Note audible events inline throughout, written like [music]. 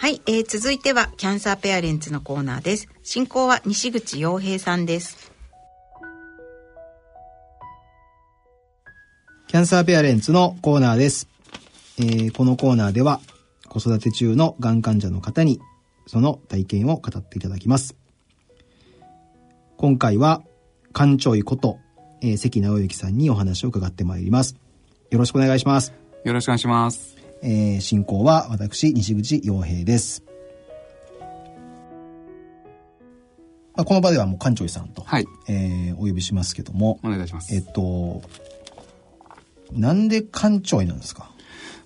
はい、えー、続いてはキャンサーペアレンツのコーナーです進行は西口洋平さんですキャンサーペアレンツのコーナーです。えーこのコーナーでは子育て中のがん患者の方にその体験を語っていただきます。今回は、館長医こと、えー関直之さんにお話を伺ってまいります。よろしくお願いします。よろしくお願いします。えー進行は私、西口洋平です。まあ、この場ではもう館長医さんと、はい。えーお呼びしますけども、お願いします。えっと、なんで館長医なんですか？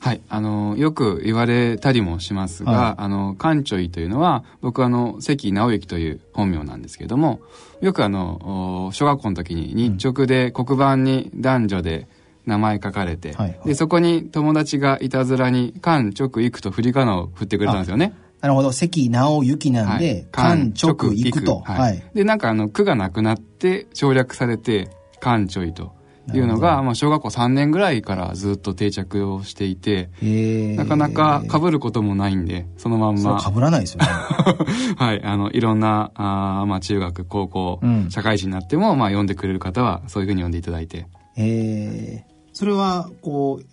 はい。あの、よく言われたりもしますが、はいあの、館長医というのは、僕はあの、関直之という本名なんですけれども、よくあの、お小学校の時に日直で黒板に男女で名前書かれて、はいはいで、そこに友達がいたずらに、館直行くと振り仮名を振ってくれたんですよね。なるほど。関直之なんで、館直行くと。はい。はい。で、なんかあの、区がなくなって省略されて、館長医というのが、まあ、小学校3年ぐらいからずっと定着をしていて、えーなかなか被ることもないんで、そのまんま、被らないですよね。[laughs] はい、あの、いろんな、あーまあ、中学、高校、うん社会人になっても、まあ、読んでくれる方は、そういうふうに読んでいただいて。えーそれは、こう、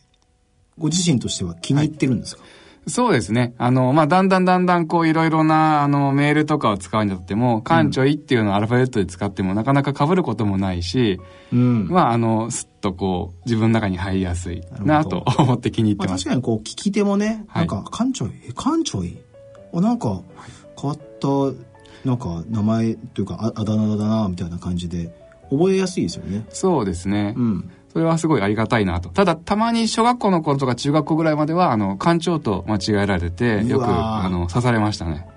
ご自身としては気に入ってるんですか、そうですね。あの、まあ、だんだんだんだん、こう、いろいろな、あの、メールとかを使うにあたっても、館長医っていうのをアルファベットで使っても、なかなか被ることもないし、うん。ままあ、あの、すっとこう、自分の中に入りやすいなと思って気に入ってあ、ます。確かにこう、聞き手もね、はいなんか、館長医、え、館長医あ、なんか、変わった、なんか、名前というか、ああだ名だな、みたいな感じで、覚えやすいですよね。そうですね。うん。それはすごいありがたいなと。ただ、たまに小学校の頃とか中学校ぐらいまでは、あの、館長と間違えられて、よく、あの、刺されましたね。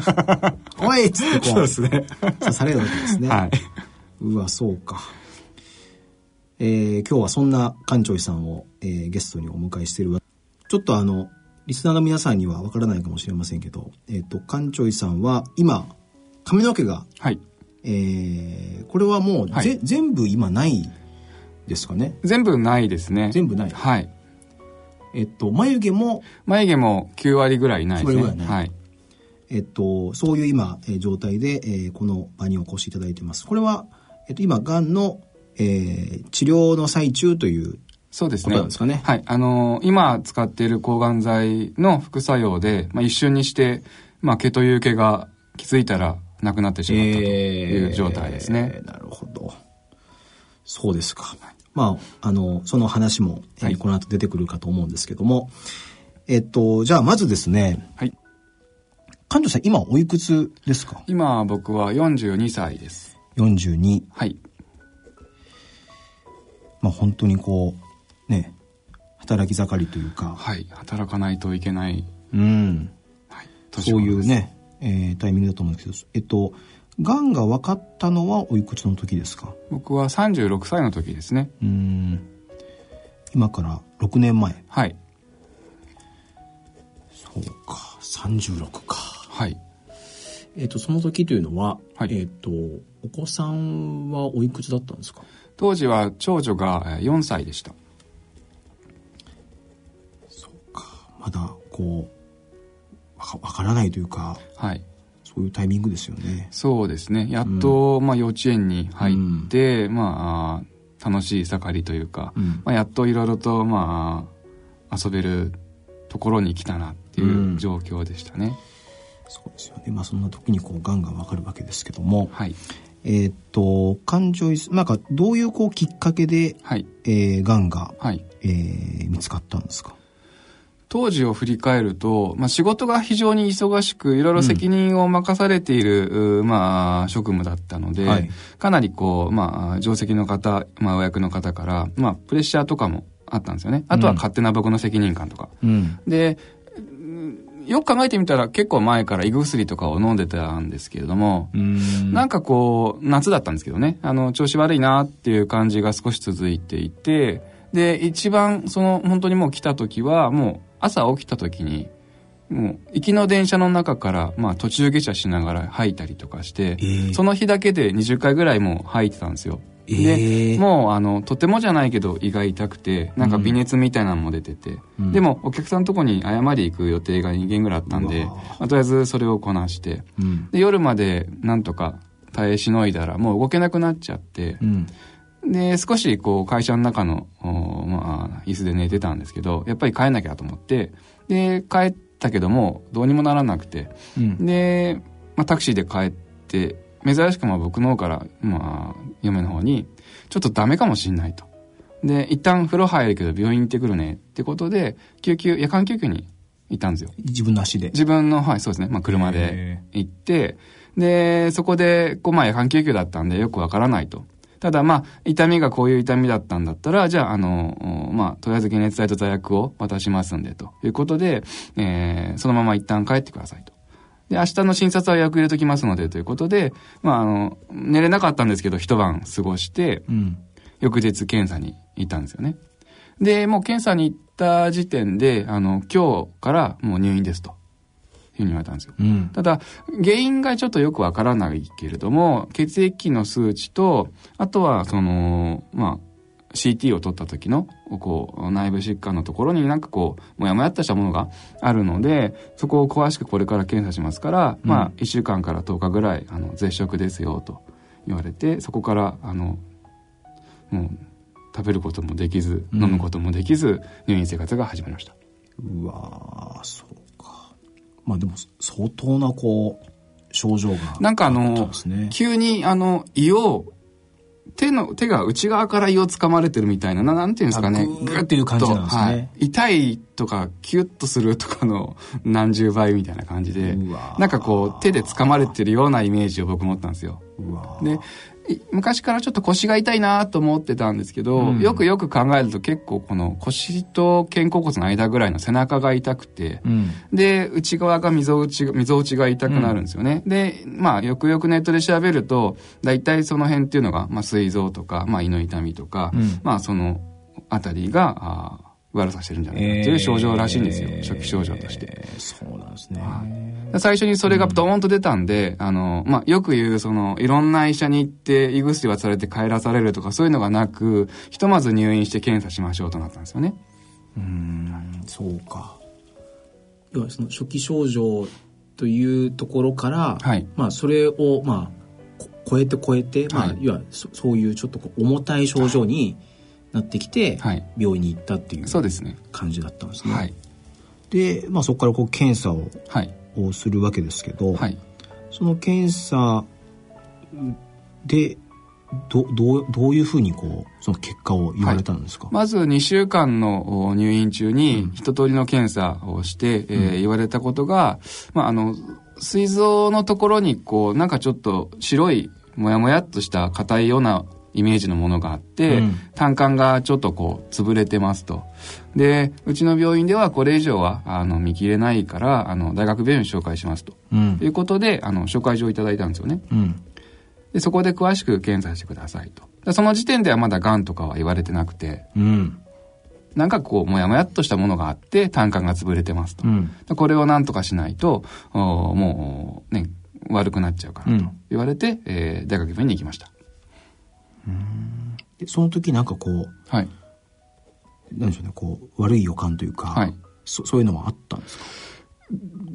[laughs] おいっつってこう、すね。刺されるわけですね。はい。うわ、そうか。えー今日はそんな館長医さんを、えーゲストにお迎えしているわちょっとあの、リスナーの皆さんにはわからないかもしれませんけど、えっ、と、館長医さんは今、髪の毛が、はい。えーこれはもうぜ、はい全部今ないですかね。全部ないですね。全部ない。はい。えっと、眉毛も、眉毛も9割ぐらいないです9割ぐらいね。はい。えっと、そういう今、えー状態で、えーこの場にお越しいただいてます。これは、えっと、今、癌の、えー治療の最中というそうですね。すかね。はい。あのー今使っている抗がん剤の副作用で、まあ、一瞬にして、まあ、毛という毛が気づいたらなくなってしまったという状態ですね。えーなるほど。そうですか。まあ、あの、その話も、えーはいこの後出てくるかと思うんですけども、えっと、じゃあまずですね、はい。館長さん今おいくつですか？今僕は42歳です。?42。はい。まあ本当にこう、ね、働き盛りというか、はい。働かないといけない。うん、はい。そういう。ね、えータイミングだと思うんですけど、えっと、癌が分かったのはおいくつの時ですか？僕は36歳の時ですね。うん。今から6年前。はい。そうか、36か。はい。えっ、と、その時というのは、はいえっ、と、お子さんはおいくつだったんですか？当時は長女がえー4歳でした。そうか。まだ、こう、わかわからないというか、はい。そういうタイミングですよね。そうですね。やっと、まあ幼稚園に入って、まあ、楽しい盛りというか、うんまあやっといろいろと、まあ、遊べるところに来たなっていうんう状況でしたね。そうですよね。まあ、そんな時に、こう、癌がわかるわけですけども、はい。えっ、と、感情移なんか、どういう、こう、きっかけで、はい。えー、癌が、はい。えー見つかったんですか？当時を振り返ると、まあ、仕事が非常に忙しく、いろいろ責任を任されている、うまあ、職務だったので、はいかなりこう、まあ、定石の方、まあ、お役の方から、まあ、プレッシャーとかもあったんですよね。あとは勝手な僕の責任感とか。うん。で、うんよく考えてみたら結構前から胃薬とかを飲んでたんですけれども、うんなんかこう、夏だったんですけどね、あの、調子悪いなっていう感じが少し続いていて、で、一番、その、本当にもう来た時は、もう、朝起きた時に、もう、行きの電車の中から、まあ、途中下車しながら吐いたりとかして、えーその日だけで20回ぐらいもう吐いてたんですよ。でもうあのとてもじゃないけど胃が痛くてなんか微熱みたいなのも出てて、うん、でもお客さんのとこに謝り行く予定が2件ぐらいあったんで、まあ、とりあえずそれをこなして、うん、で夜までなんとか耐えしのいだらもう動けなくなっちゃって、うん、で少しこう会社の中のまあ椅子で寝てたんですけどやっぱり帰んなきゃと思ってで帰ったけどもどうにもならなくて、で、まあ、タクシーで帰って珍しくも僕の方から、まあ、嫁の方に、ちょっとダメかもしんないと。で、一旦風呂入るけど病院行ってくるねってことで、救急、夜間救急に行ったんですよ。自分の足で自分の、はい、そうですね。まあ、車で行って、で、そこで、こう、まあ、夜間救急だったんでよくわからないと。ただ、まあ、痛みがこういう痛みだったんだったら、じゃあ、あの、まあ、とりあえず解熱剤と座薬を渡しますんで、ということで、えー、そのまま一旦帰ってくださいと。で、明日の診察は予約入れときますのでということで、まあ、あの、寝れなかったんですけど、一晩過ごして、うん、翌日検査に行ったんですよね。で、もう検査に行った時点で、あの、今日からもう入院ですと。いうふうに言われたんですよ。うん、ただ、原因がちょっとよくわからないけれども、血液の数値と、あとは、その、まあ、CT を取った時のこう内部疾患のところになんかこうもやもやっとしたものがあるのでそこを詳しくこれから検査しますから、うん、まあ1週間から10日ぐらいあの絶食ですよと言われてそこからあのもう食べることもできず、飲むこともできず入院生活が始まりました。うわそう。かまあでも相当なこう症状が、なんかあの、急にあの胃を手の、手が内側から胃を掴まれてるみたいな、ななんていうんですかね。グーっていう感じなんですね。はい、痛いとか、キュッとするとかの何十倍みたいな感じで、なんかこう、手で掴まれてるようなイメージを僕持ったんですよ。で、昔からちょっと腰が痛いなと思ってたんですけど、うん、よくよく考えると結構この腰と肩甲骨の間ぐらいの背中が痛くて、うん、で、内側が溝内、溝内が痛くなるんですよね。うん、で、まあ、よくよくネットで調べると、大体その辺っていうのが、まあ、膵臓とか、まあ、胃の痛みとか、まあ、そのあたりが、あ悪さしてるんじゃないかっていう症状らしいんですよ、えー、初期症状として。そうなんですね。最初にそれがドーンと出たんで、うん、あの、まあ、よく言う、その、いろんな医者に行って胃薬渡されて帰らされるとかそういうのがなく、ひとまず入院して検査しましょうとなったんですよね。うん、そうか。要はその初期症状というところから、はい、まあ、それを、まあ、超えて超えて、まあ、はい、いわそそういうちょっと重たい症状に、はいなってきて、はい、病院に行ったっていう感じだったんですね。はい、で、まあ、そこからこう検査を,、はい、をするわけですけど、はい、その検査でどどうどういうふうにこうその結果を言われたんですか、まず2週間の入院中に一通りの検査をして、うん、えー、言われたことが、まあ、あの膵臓のところにこうなんかちょっと白いもやもやっとした硬いようなイメージのものがあって、うん、胆管がちょっとこう潰れてますと。で、うちの病院ではこれ以上はあの見切れないから、あの大学病院紹介しますと。うん、いうことで、あの紹介状をいただいたんですよね。うん、でそこで詳しく検査してくださいと。でその時点ではまだ癌とかは言われてなくて、うん、なんかこう、もやもやっとしたものがあって、胆管が潰れてますと。うん、これをなんとかしないと、もうね、悪くなっちゃうからと言われて、うん、えー、大学病院に行きました。でその時なんかこう、はい、なんでしょうねこう悪い予感というか、はい、そそういうのはあったんですか？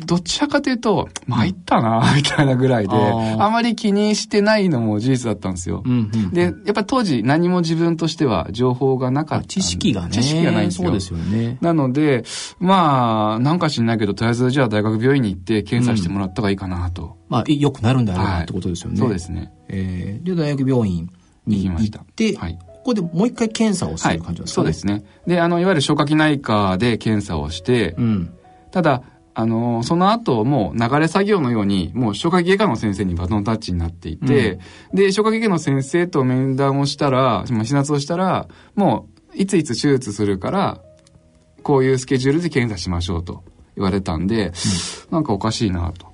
どちらかというと、参ったな、[laughs] みたいなぐらいで、あまり気にしてないのも事実だったんですよ。うんうんうん、で、やっぱ当時何も自分としては情報がなかった。知識がね。知識がないんですよ。そうですよね。なので、まあ、なんか知んないけど、とりあえずじゃあ大学病院に行って検査してもらった方がいいかなと。うん、まあ、よくなるんだろうなってことですよね。はい、そうですね。えー、で、大学病院に行って、はい、ここでもう一回検査をする感じですか、ね。はい、そうですね。で、あの、いわゆる消化器内科で検査をして、うん、ただ、あの、その後、もう流れ作業のように、もう消化器外科の先生にバトンタッチになっていて、うん、で、消化器外科の先生と面談をしたら、診察をしたら、もう、いついつ手術するから、こういうスケジュールで検査しましょうと言われたんで、うん、なんかおかしいなと。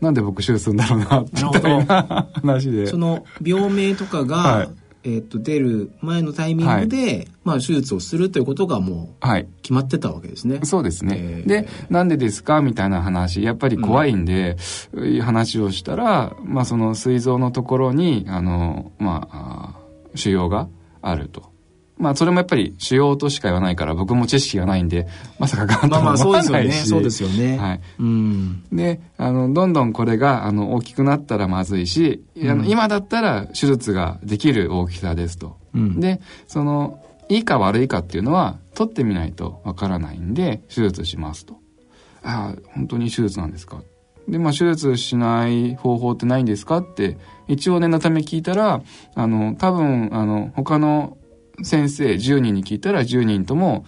なんで僕手術するんだろうな、みたいな話で。その、病名とかが、はい、えー、と出る前のタイミングで、はい、まあ、手術をするということがもう決まってたわけですね。はい、そうですね、えー、でなんでですかみたいな話やっぱり怖いんで、うん、話をしたら、まあ、その膵臓のところにあの、まあ、腫瘍があると。まあそれもやっぱり腫瘍としか言わないから僕も知識がないんで、まさかがんとまあまあ思。わないし。そうですよね。はい。うん。で、あの、どんどんこれが、あの、大きくなったらまずいし、あの今だったら手術ができる大きさですと。うんで、その、いいか悪いかっていうのは、取ってみないとわからないんで、手術しますと。ああ、本当に手術なんですか？で、まあ、手術しない方法ってないんですか？って、一応念のため聞いたら、あの、多分、あの、他の先生10人に聞いたら10人とも、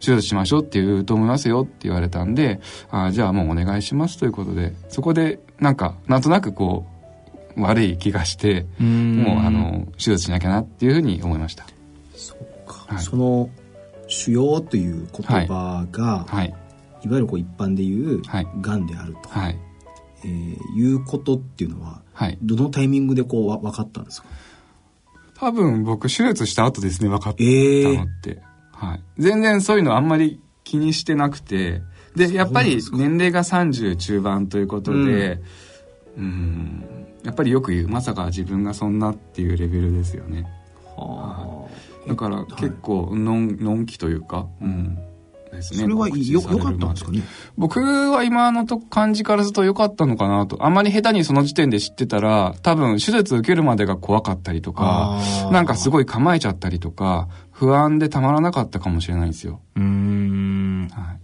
手術しましょうって言うと思いますよって言われたんで、ああ、じゃあもうお願いしますということで、そこで、なんか、なんとなくこう、悪い気がして、もう、あ、の、手術しなきゃなっていうふうに思いました。そうか。はいその、腫瘍という言葉が、はい。い、わゆるこう一般で言う、はいがんであると、はい。えーいうことっていうのは、はい。どのタイミングでこうわ分かったんですか？多分僕手術した後ですね、分かったええのって。はい。全然そういうのあんまり気にしてなくて。で、やっぱり年齢が30中盤ということで、うん、やっぱりよく言う、まさか自分がそんなっていうレベルですよね。はあだから結構、のん、のんきというか、うん。ですね。それは良かったんですかね？僕は今のと感じからすると良かったのかなと。あんまり下手にその時点で知ってたら、多分手術受けるまでが怖かったりとか、なんかすごい構えちゃったりとか、不安でたまらなかったかもしれないんですよ。うーんはい。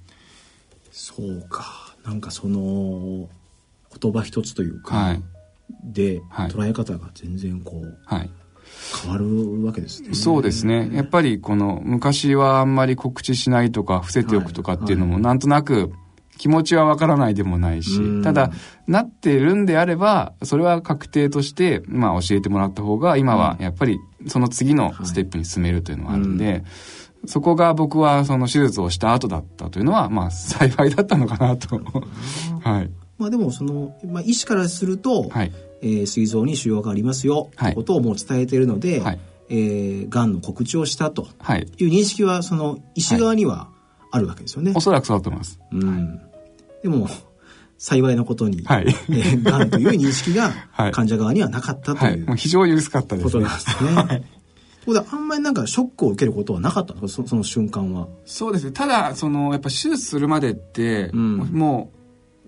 そうかなんかその言葉一つというか、はい。で、はい捉え方が全然こうはい。変わるわけですね。そうですね。やっぱりこの昔はあんまり告知しないとか伏せておくとかっていうのもなんとなく気持ちはわからないでもないしうん、ただなってるんであれば、それは確定として、まあ教えてもらった方が今はやっぱりその次のステップに進めるというのはあるんで、そこが僕はその手術をした後だったというのは、まあ幸いだったのかなと。[laughs] はい。まあでもその、まあ、医師からすると、はい。えー膵臓に腫瘍がありますよ、はいということをもう伝えているので、はいえー、がんの告知をしたとはい。いう認識はその医師側にはあるわけですよね。おそらくそうだと思います。うん、でも幸いなことに、はいえーがんという認識が [laughs] はい患者側にはなかったとはいい。うもう非常に薄かったですねことなん。ですね。ということはあんまりなんかショックを受けることはなかったんですかそその瞬間は。そうですね。ただ、その、やっぱ手術するまでって、うんもう、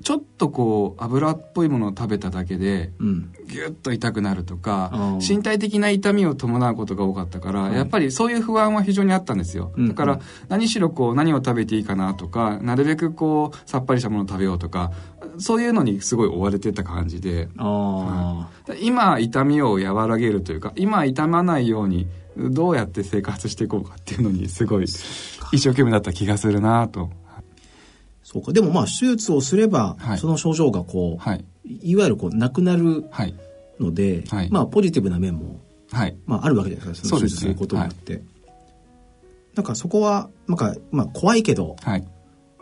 ちょっとこう、油っぽいものを食べただけで、うん。ぎゅっと痛くなるとか身体的な痛みを伴うことが多かったから、はい。やっぱりそういう不安は非常にあったんですよ、うん。だから何しろこう何を食べていいかなとかなるべくこうさっぱりしたものを食べようとかそういうのにすごい追われてた感じで。あ今痛みを和らげるというか今痛まないようにどうやって生活していこうかっていうのにすごい一生懸命だった気がするなと。あ。そうか。でもまあ手術をすれば、はいその症状がこう、はいい、わゆるこうなくなるはいので、はいまあポジティブな面も、はいまああるわけじゃないですか。そ手術することによって。なんかそこは、なんか、まあ怖いけど、はい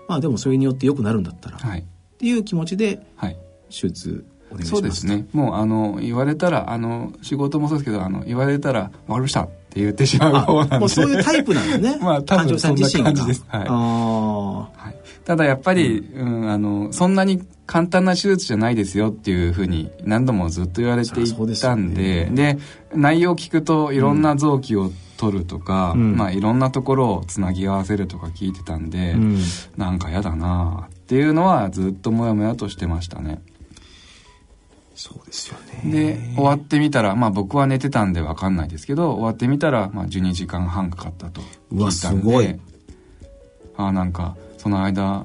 まあでもそれによって良くなるんだったら、っはいていう気持ちではい手術お願いします。そうです。ね。もう、あの、言われたら、あの、仕事もそうですけど、あの、言われたら、わかりましたって言ってしまう方なんで。もうそういうタイプなんですね。[laughs] まあ多分。そんな感じですはいあはい。ただやっぱり、うん、あの、そんなに簡単な手術じゃないですよっていうふうに何度もずっと言われていたんで、で、内容を聞くといろんな臓器を取るとか、うん。まあいろんなところをつなぎ合わせるとか聞いてたんで、ーうん。なんかやだなっていうのはずっともやもやとしてましたね。そうですよね。で、終わってみたら、まあ僕は寝てたんでわかんないですけど、終わってみたら、まあ12時間半かかったとうわ聞いたんすごい。で、ああ、なんか、その間、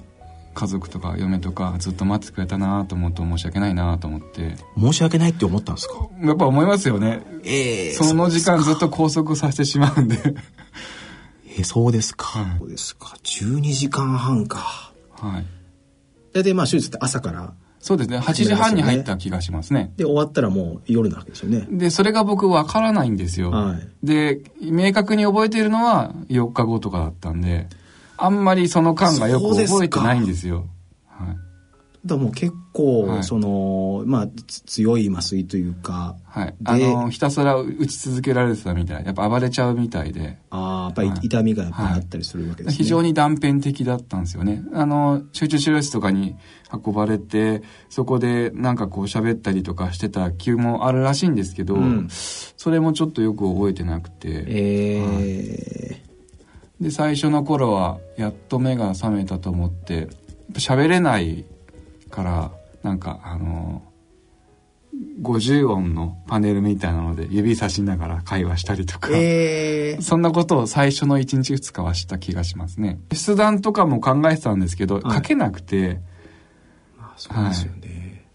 家族とか嫁とかずっと待ってくれたなと思うと申し訳ないなと思って、申し訳ないって思ったんですか？やっぱ思いますよね。ええその時間ずっと拘束させてしまうんで。えーそうですか。はいそうですか。12時間半か。はい。大体まあ手術って朝から、そうですね。8時半に入った気がしますね。で終わったらもう夜なわけですよね。で、それが僕わからないんですよ。はい。で、明確に覚えているのは4日後とかだったんで、あんまりその間がよく覚えてないんですよ。はい。だもう結構、はいその、まあ、つ強い麻酔というか、はい。であの、ひたすら打ち続けられてたみたい。やっぱ暴れちゃうみたいで。ああ、やっぱりはい痛みがやっぱりあったりするわけですね。非常に断片的だったんですよね。あの、集中治療室とかに運ばれて、そこでなんかこう喋ったりとかしてた気もあるらしいんですけど、うんそれもちょっとよく覚えてなくて、えで、最初の頃はやっと目が覚めたと思って、喋れないから、なんかあの、50音のパネルみたいなので指さしながら会話したりとか、ー、えー、そんなことを最初の1日2日はした気がしますね。筆談とかも考えてたんですけど、はい書けなくて、まあ、そうですよね。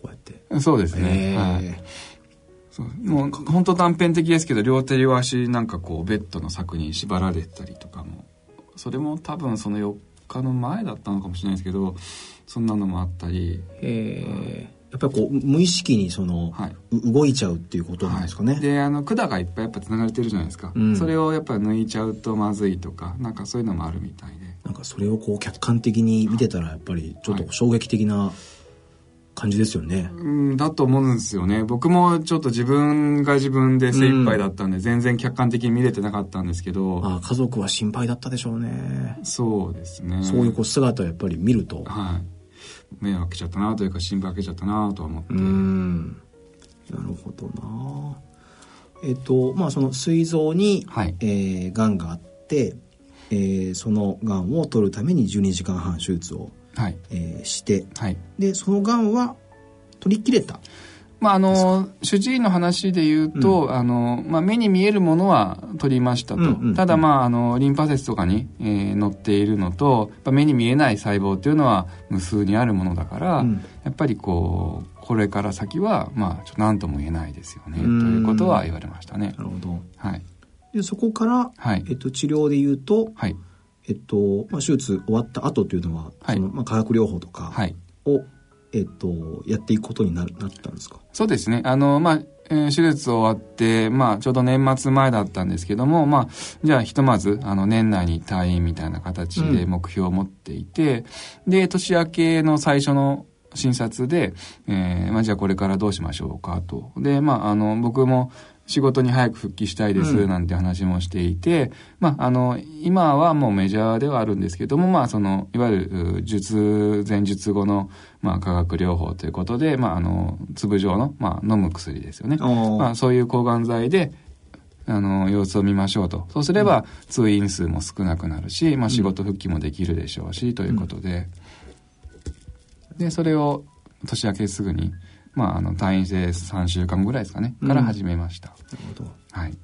こうやって。そうですね。えーはいそうもう本当断片的ですけど、両手両足なんかこうベッドの柵に縛られてたりとかも、それも多分その4日の前だったのかもしれないですけど、そんなのもあったり、えー、やっぱりこう、無意識にその、はい。う動いちゃうっていうことなんですかね。はいで、あの、管がいっぱいやっぱ繋がれてるじゃないですか。うんそれをやっぱ抜いちゃうとまずいとか、なんかそういうのもあるみたいで。なんかそれをこう客観的に見てたらやっぱりちょっと衝撃的な感じですよね。うん、だと思うんですよね。僕もちょっと自分が自分で精一杯だったんで、全然客観的に見れてなかったんですけど、ああ家族は心配だったでしょうね。そうですね。そういうこう姿をやっぱり見ると。はい。迷惑かけちゃったなというか、心配かけちゃったなとは思って。うーん。なるほどな。えっと、まあその膵臓に、はいえー、癌があって、えーその癌を取るために12時間半手術を、はい。えーして、はい。で、その癌は取り切れた？まあ、あの、主治医の話で言うと、あの、まあ、目に見えるものは取りましたと。うんうんうんただ、まあ、あの、リンパ節とかに、えー載っているのと、目に見えない細胞っていうのは無数にあるものだから、うんやっぱりこう、これから先は、まあ、ちょっと何とも言えないですよね、とうんいうことは言われましたねな。るほど。はい。で、そこから、はいえっと、治療で言うと、はい。えっと、まあ、手術終わった後というのは、はいその、まあ、化学療法とかはい。を、えっと、やっていくことにななったんですか？そうですね。あの、まあ、えー手術終わって、まあ、ちょうど年末前だったんですけども、まあ、じゃあ、ひとまず、あの、年内に退院みたいな形でうん目標を持っていて、で、年明けの最初の診察で、えーまあ、じゃあこれからどうしましょうかと。で、まあ、あの、僕も仕事に早く復帰したいです、うんなんて話もしていて、まあ、あの、今はもうメジャーではあるんですけども、まあ、その、いわゆる、う術前術後の、まあ、化学療法ということで、まあ、あの、粒状の、まあ、飲む薬ですよね。まあ、そういう抗がん剤で、あの、様子を見ましょうと。そうすれば、通院数も少なくなるし、まあ、仕事復帰もできるでしょうし、ということで。で、それを年明けすぐに、まあ、あの、退院して3週間ぐらいですかね、から始めました。なるほど。はい。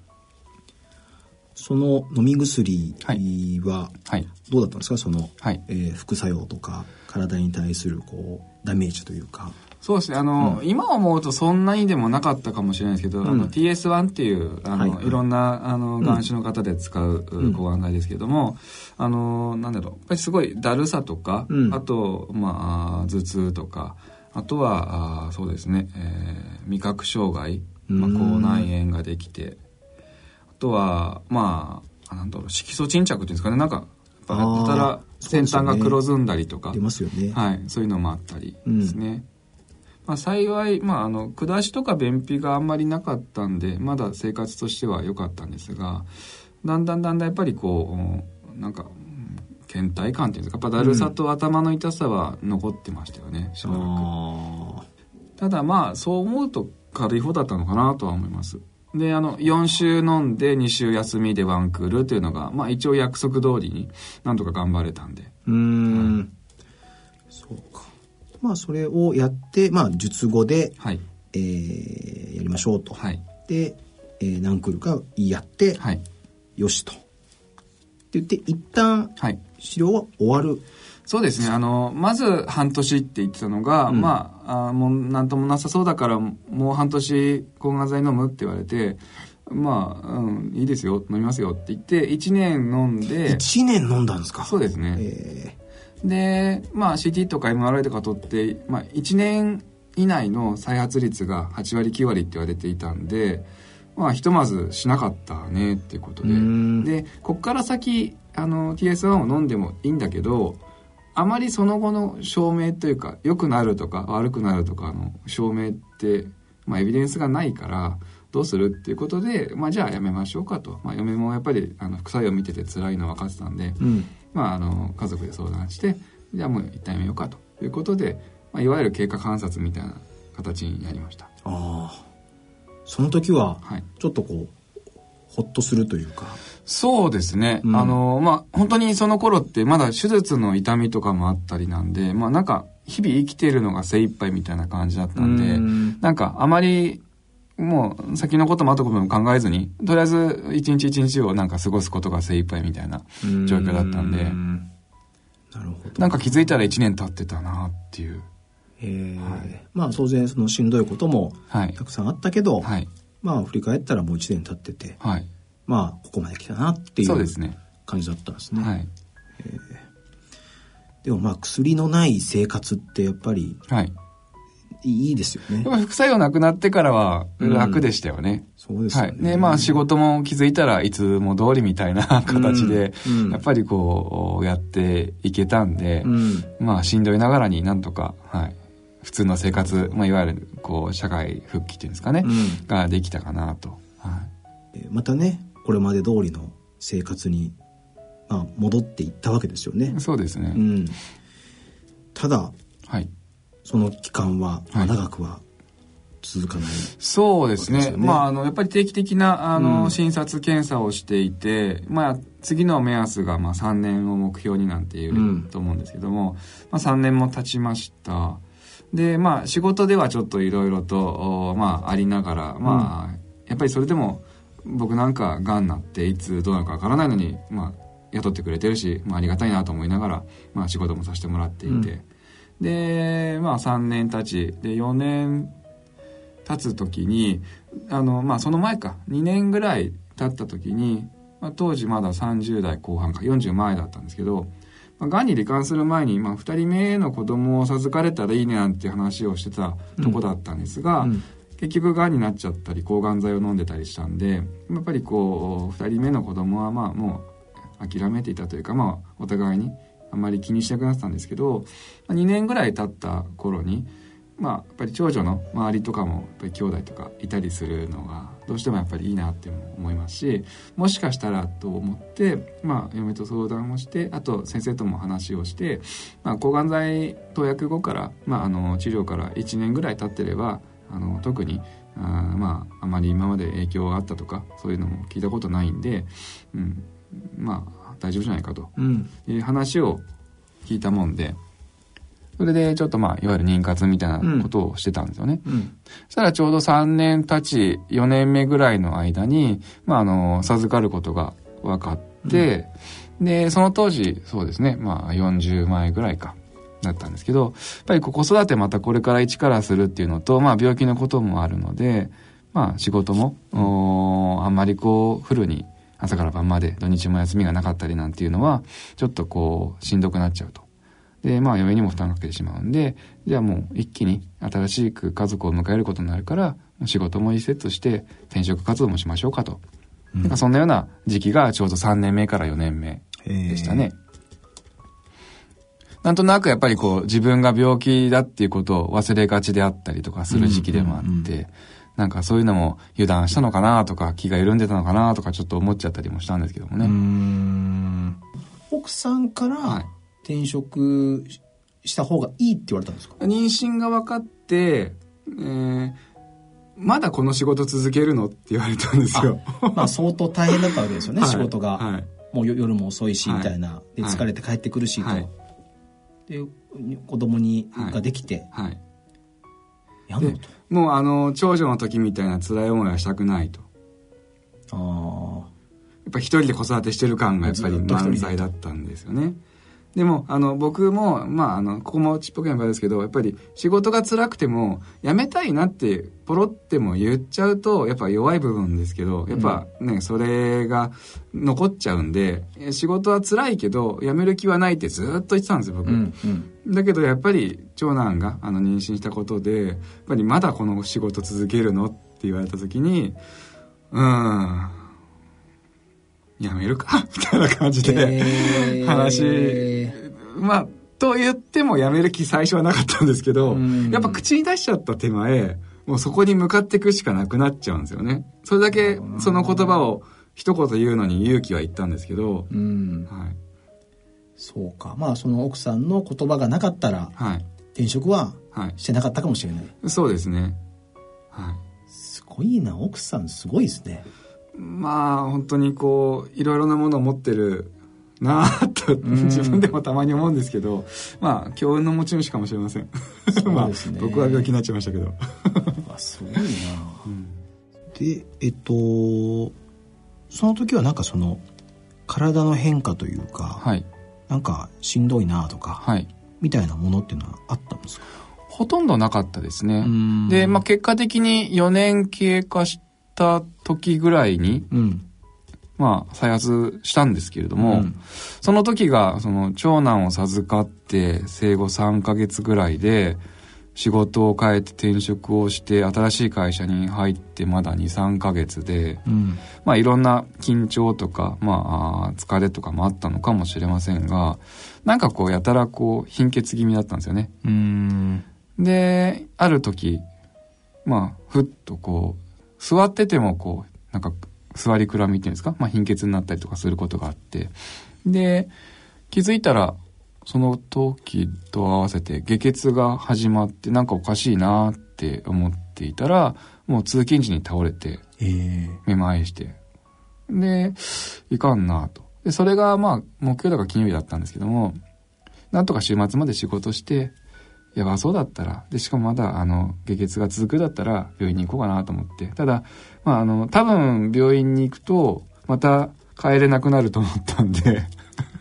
その飲み薬はいははい。どうだったんですか？その、はい。えー副作用とか体に対するこうダメージというか。そうですね。あの、今思うとそんなにでもなかったかもしれないですけど、うんあの、TS1 っていう、あの、はいいろんな、あの、眼種の方で使う、うん抗がん剤ですけども、あの、なんだろう、やっぱりすごいだるさとか、うんあと、まあ、頭痛とか、あとは、あそうですね、えー味覚障害、まあ、うん口内炎ができて、あとは、まあ、あなんだろう、色素沈着っていうんですかね、なんか、やたあらー先端が黒ずんだりとか、出ますよね。はい、そういうのもあったりですね。まあ、幸い、まあ、あの、下しとか便秘があんまりなかったんで、まだ生活としては良かったんですが、だんだんだんだんやっぱりこう、なんか、うん倦怠感っていうんですか、やっぱだるさと頭の痛さは残ってましたよね、しばらく。あただまあ、そう思うと軽い方だったのかなとは思います。で、あの、4週飲んで2週休みでワンクールっていうのが、まあ一応約束通りになんとか頑張れたんで。ーうーん、そうか。まあそれをやって、まあ術後で、はい。えーやりましょうと。はい。で、えー何クールかやって、はい。よしと。って言って、一旦はい。治療は終わる。そうですね。あの、まず半年って言ってたのが、うんまあ、あもうなんともなさそうだから、もう半年抗がん剤飲むって言われて、まあ、うん、いいですよ、飲みますよって言って、1年飲んで、1年飲んだんですか？そうですね。えで、まあ CT とか MRI とか取って、まあ1年以内の再発率が8割9割って言われていたんで、まあひとまずしなかったねっていうことで。で、こっから先、あの TS1 を飲んでもいいんだけど、あまりその後の証明というか良くなるとか悪くなるとかの証明って、まあ、エビデンスがないからどうするっていうことで、まあ、じゃあやめましょうかと、まあ、嫁もやっぱりあの副作用を見てて辛いのは分かってたんで、うん。まあ、あの家族で相談してじゃあもう一旦やめようかということで、まあ、いわゆる経過観察みたいな形になりました。ああ。その時は、はいちょっとこう、ほっとするというか。そうですね。うんあの、まあ、本当にその頃ってまだ手術の痛みとかもあったりなんで、まあなんか日々生きているのが精一杯みたいな感じだったんで、うんなんかあまりもう先のことも後のことも考えずに、とりあえず一日一日をなんか過ごすことが精一杯みたいな状況だったんで、うんなるほど。なんか気づいたら一年経ってたなっていう。ええまあ当然そのしんどいこともはいた。くさんあったけど、はい。まあ振り返ったらもう一年経ってて、はい。まあここまで来たなっていう。感じだったんですね。はい。でもまあ薬のない生活ってやっぱりはい。いいですよね副作用なくなってからは楽でしたよね。そうですよね。はい。で、まあ仕事も気づいたらいつも通りみたいな形で、うんうんやっぱりこう、やっていけたんで、うん。まあしんどいながらになんとか、はい。普通の生活、まあいわゆる、こう、社会復帰っていうんですかね、うんができたかなと。はい。えーまたねこれまで通りの生活に、まあ、戻っていったわけですよね。そうですね。うん、ただはい。その期間は、長くは続かない。そうですね。そうですよねまあ、あの、やっぱり定期的な、あの、うん診察検査をしていて、まあ、次の目安が、まあ、3年を目標になんていう、うんと思うんですけども、まあ、3年も経ちました。で、まあ、仕事ではちょっといろいろと、おまあ、ありながら、まあ、やっぱりそれでも、僕なんか、癌になって、いつどうなるかわからないのに、まあ、雇ってくれてるし、まあ、ありがたいなと思いながら、まあ、仕事もさせてもらっていて、うん。で、まあ、3年経ち、で、4年経つ時にあの、まあ、その前か2年ぐらい経った時に、まあ、当時まだ30代後半か40前だったんですけど、まあ、がんに罹患する前に、まあ、2人目の子供を授かれたらいいねなんて話をしてたとこだったんですが、うん。結局がんになっちゃったり抗がん剤を飲んでたりしたんでやっぱりこう2人目の子供はまあもう諦めていたというか、まあ、お互いにあんまり気にしなくなってたんですけど、まあ、2年ぐらい経った頃に、まあ、やっぱり長女の周りとかもやっぱり兄弟とかいたりするのがどうしてもやっぱりいいなって思いますしもしかしたらと思って、まあ、嫁と相談をしてあと先生とも話をして、まあ、抗がん剤投薬後から、まあ、あの治療から1年ぐらい経ってればあの特にあーまああまり今まで影響があったとかそういうのも聞いたことないんで、うん、まあ大丈夫じゃないかとうん。いう話を聞いたもんでそれでちょっとまあいわゆる妊活みたいなことをしてたんですよね。うんそしたらちょうど3年経ち4年目ぐらいの間に、まあ、あの授かることが分かって、でその当時そうですねまあ40前ぐらいかだったんですけどやっぱり子育てまたこれから一からするっていうのと、まあ、病気のこともあるので、まあ、仕事もあんまりこうフルに朝から晩まで土日も休みがなかったりなんていうのはちょっとこうしんどくなっちゃうと。で、まあ、嫁にも負担かけてしまうんで、じゃあもう一気に新しく家族を迎えることになるから、仕事もリセットして転職活動もしましょうかと。なんかそんなような時期がちょうど3年目から4年目でしたね。なんとなくやっぱりこう自分が病気だっていうことを忘れがちであったりとかする時期でもあって、うんうんうなんかそういうのも油断したのかなとか気が緩んでたのかなとかちょっと思っちゃったりもしたんですけどもうね。ん奥さんからはい転職した方がいいって言われたんですか？妊娠が分かって、えーまだこの仕事続けるのって言われたんですよ。まあ相当大変だったわけですよね、はい。仕事が、はい。もう夜夜も遅いしはい。みたいな、ではい。疲れて帰ってくるしと、はい。で子供に、はいができてはい。やんのでもうあの、長女の時みたいな辛い思いはしたくないと。とあやっぱ一人で子育てしてる感がやっぱり満載だったんですよね。でも、あの、僕も、まあ、あの、ここもちっぽけな場合ですけど、やっぱり仕事が辛くても、辞めたいなって、ポロっても言っちゃうと、やっぱ弱い部分ですけど、やっぱね、それが残っちゃうんで、え仕事は辛いけど、辞める気はないってずっと言ってたんですよ、僕。あうんうん。だけどやっぱり長男があの妊娠したことでやっぱりまだこの仕事続けるの？って言われた時にうんやめるか [laughs] みたいな感じで、えー話まあと言ってもやめる気最初はなかったんですけど、うんやっぱ口に出しちゃった手前、もうそこに向かっていくしかなくなっちゃうんですよね。それだけその言葉を一言言うのに勇気はいったんですけど、うん。はい。そうか。まあ、その奥さんの言葉がなかったら、はい。転職ははい。してなかったかもしれない。そうですね。はい。すごいな、奥さんすごいですね。まあ、本当にこう、いろいろなものを持ってるなあと、自分でもたまに思うんですけど、まあ、強運の持ち主かもしれません。ねまあ、僕は病気になっちゃいましたけど。あ、すごいな。で、えっと、その時はなんかその、体の変化というか、はい。なんかしんどいなとか、はい。みたいなものっていうのはあったんですか？ほとんどなかったですね。んで、まあ、結果的に4年経過した時ぐらいに、うん。まあ、再発したんですけれども、うんその時が、その、長男を授かって、生後3ヶ月ぐらいで、仕事を変えて転職をして、新しい会社に入ってまだ2、3ヶ月で、うん。まあ、いろんな緊張とか、まあ、疲れとかもあったのかもしれませんが、なんかこう、やたらこう、貧血気味だったんですよね。うん。で、ある時、まあ、ふっとこう、座っててもこう、なんか、座りくらみっていうんですか？まあ、貧血になったりとかすることがあって。で、気づいたら、その時と合わせて下血が始まって、なんかおかしいなって思っていたら、もう通勤時に倒れて、ええめまいして。で、いかんなと。で、それがまあ、目標だから金曜日だったんですけども、なんとか週末まで仕事して、やばそうだったら、で、しかもまだ、あの、下血が続くだったら、病院に行こうかなと思って。ただ、まあ、あの、多分、病院に行くと、また、帰れなくなると思ったんで、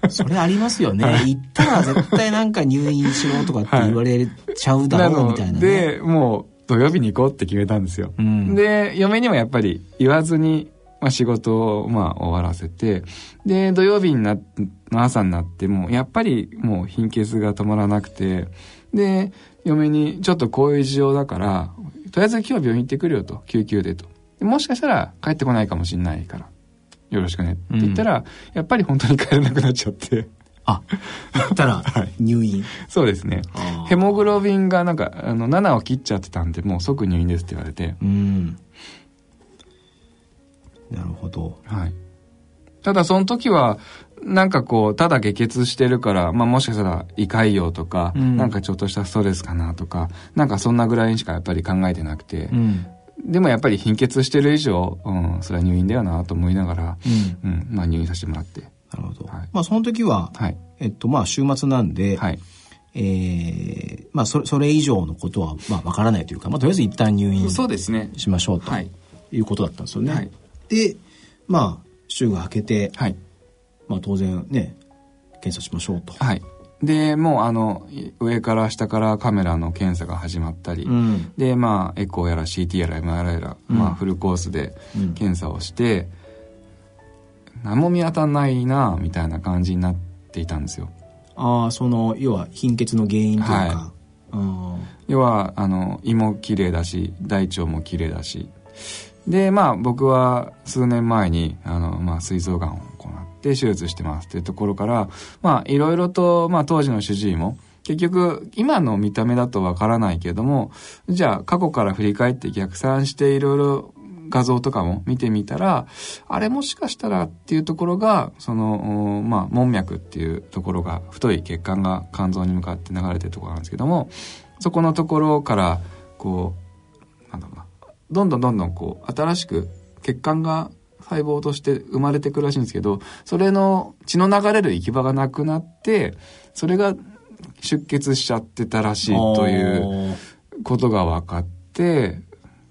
それありますよね。行ったら絶対なんか入院しろとかって言われちゃうだろうみたいな、ね。で、もう、土曜日に行こうって決めたんですよ。うん、で、嫁にもやっぱり言わずに、まあ仕事をまあ終わらせて、で、土曜日にな、の朝になっても、やっぱりもう貧血が止まらなくて、で、嫁にちょっとこういう事情だから、とりあえず今日は病院行ってくるよと、救急でと。でもしかしたら帰ってこないかもしれないから、よろしくねって言ったら、やっぱり本当に帰れなくなっちゃって、あ、行ったら [laughs] 入院？そうですね。ヘモグロビンがなんか、あの、7を切っちゃってたんで、もう即入院ですって言われて、うん。なるほど。はい。ただその時は、なんかこう、ただ下血してるから、まあもしかしたら胃潰瘍とか、うんなんかちょっとしたストレスかなとか、なんかそんなぐらいにしかやっぱり考えてなくて、うん。でもやっぱり貧血してる以上、うん、それは入院だよなと思いながら、うん。うん、まあ入院させてもらって。なるほど。はいまあその時は、はい。えっとまあ週末なんで、はい。えーまあそれそれ以上のことはまあわからないというか、まあとりあえず一旦入院そうですね。しましょうとはい。いうことだったんですよね。はいで、まあ週が明けて、はい。まあ当然ね、検査しましょうと。はい。で、もうあの、上から下からカメラの検査が始まったり、うん。で、まあ、エコーやら CT やら MRI やら、うんまあ、フルコースでうん検査をして、何も見当たんないな、みたいな感じになっていたんですよ。ああ、その、要は貧血の原因というか、はうん要は、あの、胃も綺麗だし、大腸も綺麗だし。で、まあ、僕は数年前に、あの、まあ、膵臓がんを行って手術してますっていうところから、まあ、いろいろと、まあ、当時の主治医も、結局、今の見た目だとわからないけれども、じゃあ、過去から振り返って逆算していろいろ画像とかも見てみたら、あれもしかしたらっていうところが、その、まあ、門脈っていうところが、太い血管が肝臓に向かって流れてるところなんですけども、そこのところから、こう、なんだろうな、どんどんどんどんこう、新しく血管が細胞として生まれてくるらしいんですけど、それの血の流れる行き場がなくなって、それが出血しちゃってたらしいということが分かって、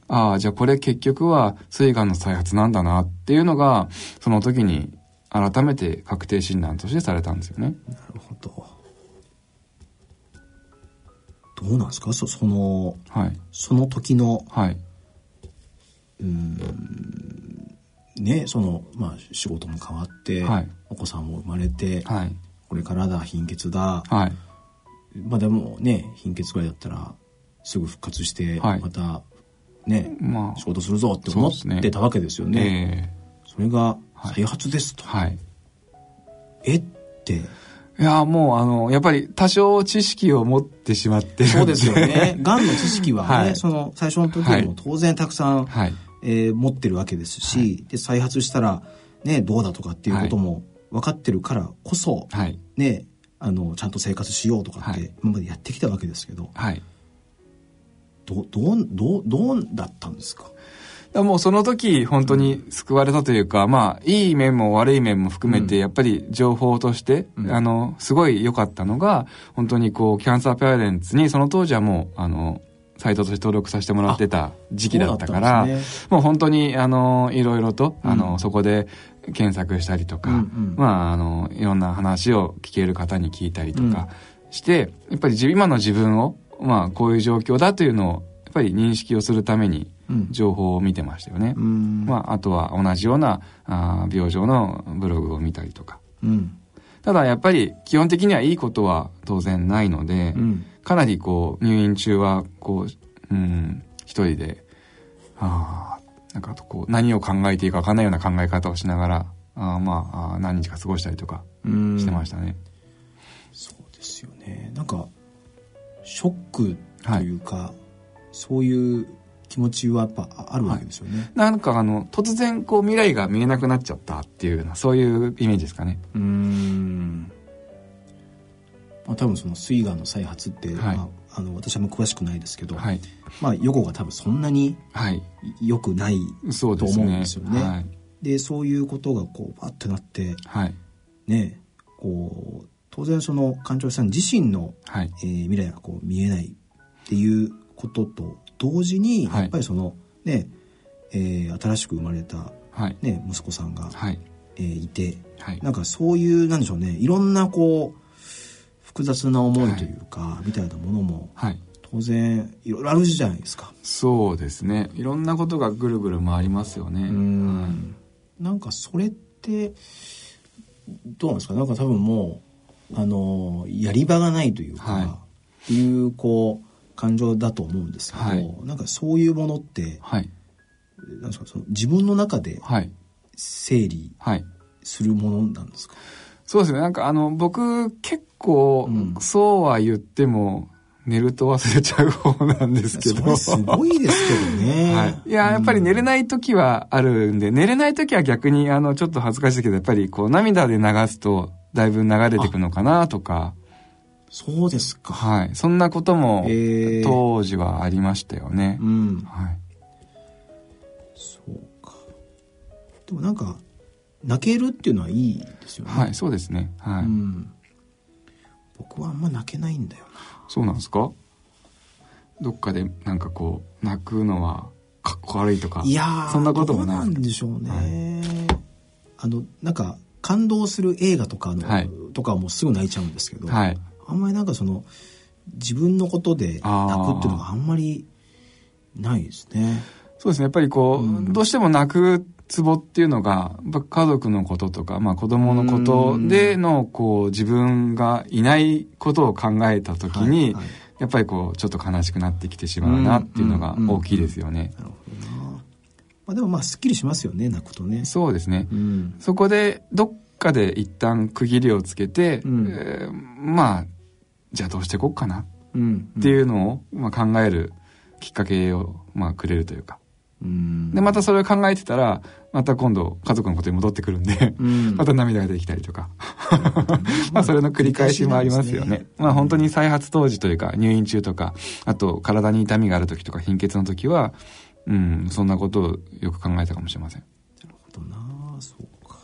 ああ、じゃあこれ結局は膵がんの再発なんだなっていうのが、その時に改めて確定診断としてされたんですよね。なるほど。どうなんですか？そその、はい。その時の、はい。ね、その、まあ、仕事も変わって、はいお子さんも生まれて、はい。これからだ、貧血だ。はい。まあでもね、貧血ぐらいだったら、すぐ復活して、はいまた、ね、まあ仕事するぞって思ってたわけですよね。えそれがはい再発ですと。えはい。え？って、いや、もう、あの、やっぱり多少知識を持ってしまってそうですよね。[laughs] がんの知識はね、はいその最初の時よりも当然たくさん、はい。えー持ってるわけですし、で再発したらねどうだとかっていうことも分かってるからこそ、はい。ねあのちゃんと生活しようとかっはいて今までやってきたわけですけど、はい。どどうどうどうだったんですか？もうその時本当に救われたというか、まあいい面も悪い面も含めてうんやっぱり情報として、うんあのすごい良かったのが本当にこうキャンサーペアレンツにその当時はもうあのサイトとして登録させてもらってた時期だったからね。もう本当にあのいろいろと、あうん。のそこで検索したりとか、うんうん。まああのいろんな話を聞ける方に聞いたりとかして、やっぱり自今の自分をまあこういう状況だというのをやっぱり認識をするためにうん。情報を見てましたよね。うん。まあ、あとは同じようなあー病状のブログを見たりとか。うん。ただやっぱり基本的にはいいことは当然ないので、うんかなりこう入院中はこう、うん、一人で、あーなんかこう何を考えていいか分かんないような考え方をしながら、あーまあ何日か過ごしたりとかうんしてましたね。そうですよねなんかショックというか、そういう気持ちはやっぱああるわけですよね。なんかあの突然こう未来が見えなくなっちゃったっていうようなそういうイメージですかね。うーんまあ、多分その膵がんの再発って、はいまあ、あの私は詳しくないですけど、はい。まあ、予後が多分そんなにはい。良くない。と思うんですよねはい。でそういうことがこうバッてなってはい。ねこう当然その館長さん自身の、はい。えー未来がこう見えないっていうことと同時に、はいやっぱりそのね、えー新しく生まれた、はい。ね、息子さんが、はい。えーいてはい。なんかそういうなんでしょうねいろんなこう複雑な思いというか、みたいなものもはい。当然いろいろあるじゃないですか。そうですね。いろんなことがぐるぐる回りますよね。うんなんかそれってどうなんですか？なんか多分もうあのやり場がないというか、はいっていうこう感情だと思うんですけど、はいなんかそういうものってはい。なんですか？その自分の中ではい。整理はい。するものなんですか？そうですね。なんかあの、僕結構、うんそうは言っても、寝ると忘れちゃう方なんですけど。すごいですけどね。[laughs] はい。いや、やっぱり寝れい。ない時はあるんで、寝れない時は逆に、あの、ちょっと恥ずかしいけど、やっぱりこう、涙で流すと、だいぶ流れてくのかなとか、そうですか。はい。そんなことも、えー当時はありましたよねう。ん。はい。そうか。でもなんか、泣けるっていうのはいいですよね。はい、そうですね。はい。うん。僕はあんま泣けないんだよそうなんですか？どっかでなんかこう泣くのはかっこ悪いとかな。いやー、そんなこともないどうなんでしょうね。あの、なんか、感動する映画とかの、はい。とかはもうすぐ泣いちゃうんですけど、はい。あんまりなんかその、自分のことで泣くっていうのがあんまりないですね。そうですね。やっぱりこう、うん。どうしても泣くツボっていうのが家族のこととか、まあ、子供のことでのこう自分がいないことを考えた時に、はいはいやっぱりこうちょっと悲しくなってきてしまうなっていうのが大きいですよね。なるほどな。まあでもまあ、すっきりしますよね、泣くとね。そうですね。うん。そこでどっかで一旦区切りをつけて、うんえーまあじゃあどうしていこうかなうん。っていうのを、まあ、考えるきっかけを、まあ、くれるというか。うん。で、またそれを考えてたら、また今度家族のことに戻ってくるんで、うんまた涙が出てきたりとか。[laughs] まあそれの繰り返しもありますよね。まあ本当に再発当時というか入院中とか、あと体に痛みがある時とか貧血の時は、うん、そんなことをよく考えたかもしれません。なるほどなそうか、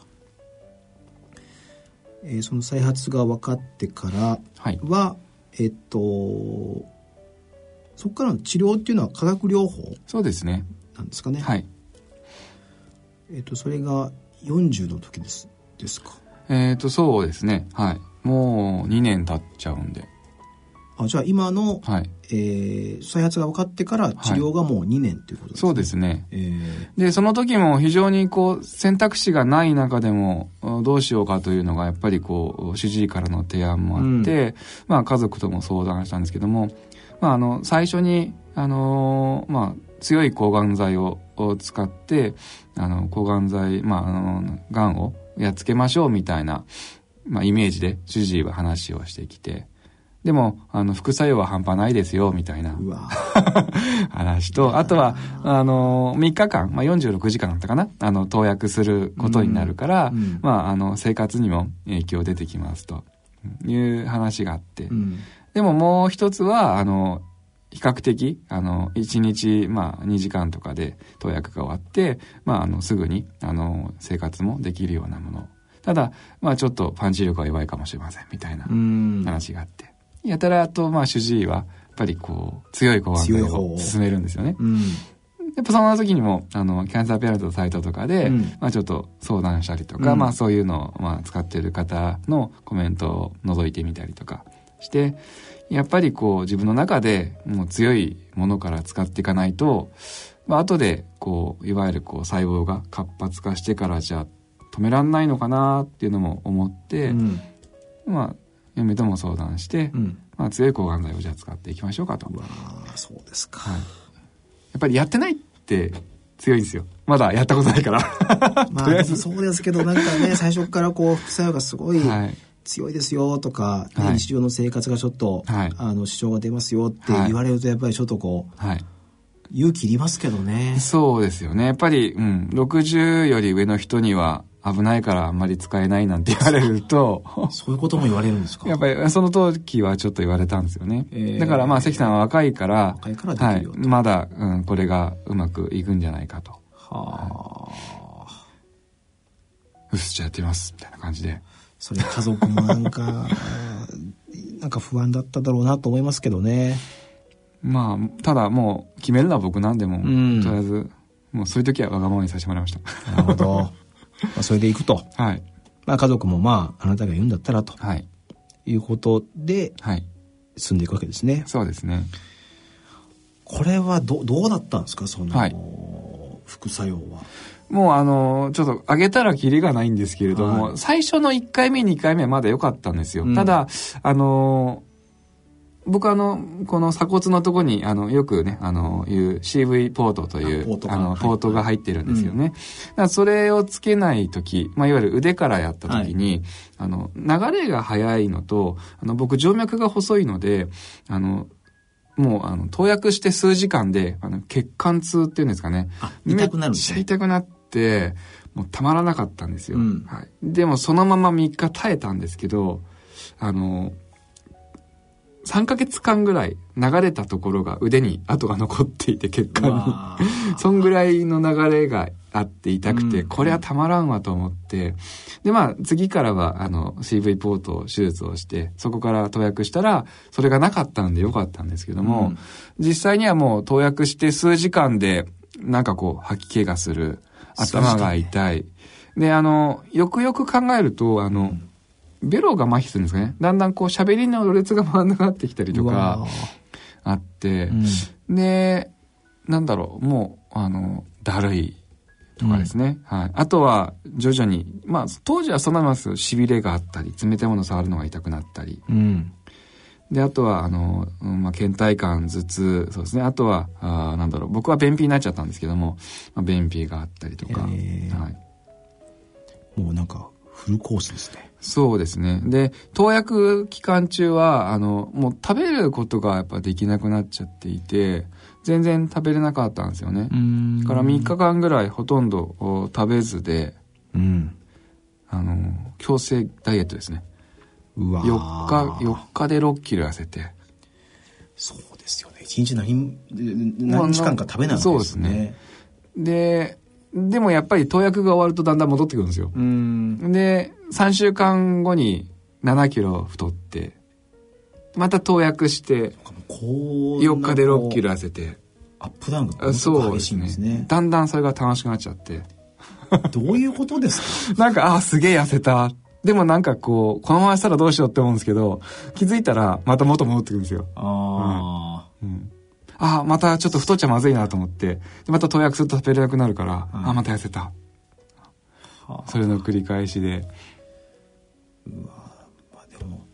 えーその再発が分かってからはい。はえっとそこからの治療っていうのは化学療法そうですね。なんですかね、はい。えっとそれが40の時ですですか？えっ、と、そうですね。はい。もう2年経っちゃうんで。あじゃあ今の、はい。えー再発が分かってから治療がもう2年ということですね、そうですね。えーで、その時も非常にこう、選択肢がない中でも、うんどうしようかというのが、やっぱりこう、主治医からの提案もあって、まあ家族とも相談したんですけども、まああの、最初に、あのーまあ、強い抗がん剤をを使って、あの、抗がん剤、まあ、あの、がんをやっつけましょうみたいな、まあ、イメージで主治医は話をしてきて、でも、あの、副作用は半端ないですよ、みたいな。[laughs] 話と、あとは、あの、3日間、まあ、46時間だったかな。あの、投薬することになるから、うんうん。まあ、あの、生活にも影響出てきますという話があって、うん。でももう一つは、あの、比較的、あの、1日、まあ、2時間とかで投薬が終わって、まあ、あの、すぐに、あの、生活もできるようなもの。ただ、まあ、ちょっとパンチ力は弱いかもしれません、みたいなうん。話があって。やたらと、まあ、主治医は、やっぱりこう、強い抗がんをを進めるんですよね。うん。やっぱそんな時にも、あの、キャンサーペアレントのサイトとかで、うんまあちょっと相談したりとか、うんまあそういうのを、まあ使ってる方のコメントを覗いてみたりとかして、やっぱりこう自分の中でもう強いものから使っていかないと、まあ後でこう、いわゆるこう細胞が活発化してからじゃあ止めらんないのかなっていうのも思って、うん。まあ嫁とも相談して、うん。まあ強い抗がん剤をじゃあ使っていきましょうかと。うわーそうですか。はい。やっぱりやってないって強いんですよ。まだやったことないから。[laughs] まとりあえずあそうですけどなんかね最初からこう副作用がすごいはい。強いですよとか、ねはい日常の生活がちょっと、はいあの支障が出ますよって言われるとやっぱりちょっとこうはい。勇気いりますけどね。そうですよね。やっぱり、うん、60より上の人には危ないからあんまり使えないなんて言われると、[laughs] そういうことも言われるんですか？やっぱりその時はちょっと言われたんですよね。えーだからまあ関さんは若いから、はい、まだ、うん、これがうまくいくんじゃないかと。はあ。うっす、じゃあやってみます。みたいな感じで。それ家族もなんか、[laughs] なんか不安だっただろうなと思いますけどね。まあ、ただもう決めるのは僕なんでも、んとりあえず、もうそういう時はわがままにさせてもらいました。なるほど。[laughs] まあそれで行くと。はい。まあ家族もまああなたが言うんだったらとはい。いうことではい。進んでいくわけですね。そうですね。これはどどうだったんですか？その、はい副作用は。もうあの、ちょっと上げたらキリがないんですけれども、はい最初の1回目、2回目はまだ良かったんですよ。うんただ、あの、僕あの、この鎖骨のとこに、あの、よくね、あの、いう CV ポートという、あポートがあの、はいポートが入ってるんですよね。だからそれをつけないとき、まあ、いわゆる腕からやったときに、あの、流れが速いのと、あの、僕静脈が細いので、あの、もう、あの、投薬して数時間で、あの、血管痛っていうんですかね。あ痛くなるんですねめっちゃ痛くなって、もうたまらなかったんですよ。うんはい。でもそのまま3日耐えたんですけど、あの、3ヶ月間ぐらい流れたところが腕に跡が残っていて血管に。[laughs] そんぐらいの流れがあって痛くて、うんこれはたまらんわと思って、で、まあ、次からは、あの、CV ポート手術をして、そこから投薬したら、それがなかったんでよかったんですけども、うん実際にはもう投薬して数時間で、なんかこう、吐き気がする、頭が痛い。で、あの、よくよく考えると、あの、ベロが麻痺するんですかね。だんだんこう、喋りのろれつが回らなくなってきたりとか、あって、うんで、なんだろう、もう、あの、だるいとかですね。はい。あとは、徐々に、まあ、当時はそんなのます痺れがあったり、冷たいもの触るのが痛くなったり。うん。で、あとは、あの、うんまあ、倦怠感、頭痛、そうですね。あとは、あーなんだろう、僕は便秘になっちゃったんですけども、まあ、便秘があったりとか。へーはい。もうなんかフルコースですね。そうですね。で、投薬期間中は、あの、もう食べることがやっぱできなくなっちゃっていて、全然食べれなかったんですよね。んだから3日間ぐらいほとんどお食べずで、うん。あの、強制ダイエットですね。うわ4日、4日で6キロ痩せて。そうですよね。一日何、何時間か食べないわけですよね。で、でもやっぱり投薬が終わるとだんだん戻ってくるんですよ。うん。で、3週間後に7キロ太って、また投薬して、こう。4日で6キロ痩せて。アップダウンが激しそうですねいんですね。だんだんそれが楽しくなっちゃって。どういうことですか？[laughs] なんか、あ、すげえ痩せた。でもなんかこう、このまましたらどうしようって思うんですけど、気づいたらまた元戻ってくるんですよ。あうん。あ、またちょっと太っちゃまずいなと思って、でまた投薬すると食べれなくなるから、うんあ、また痩せた。あ。それの繰り返しで。まあでも、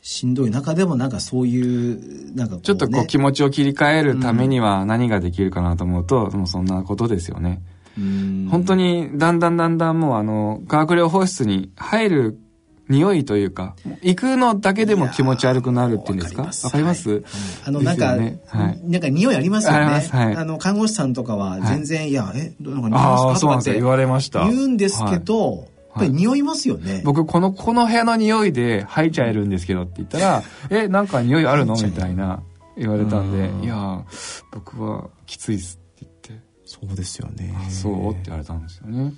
しんどい中でもなんかそういう、なんかね、ちょっとこう気持ちを切り替えるためには何ができるかなと思うと、もうそんなことですよね。うん。本当にだんだんだんだんもうあの、化学療法室に入る匂いというか、行くのだけでも気持ち悪くなるっていうんですか？わわかります、はい。あの、なんか、ねはい。なんか匂いありますよね。あはい。あの、看護師さんとかは全然、い、や、え、どなんか？匂いますかって。言われました。言うんですけど、やっぱり匂いますよね。僕、この、この部屋の匂いで吐いちゃえるんですけどって言ったら、[laughs] え、なんか匂いあるの？みたいな言われたんでう、ん。いや、僕はきついっすそうですよね。あそうって言われたんですよね。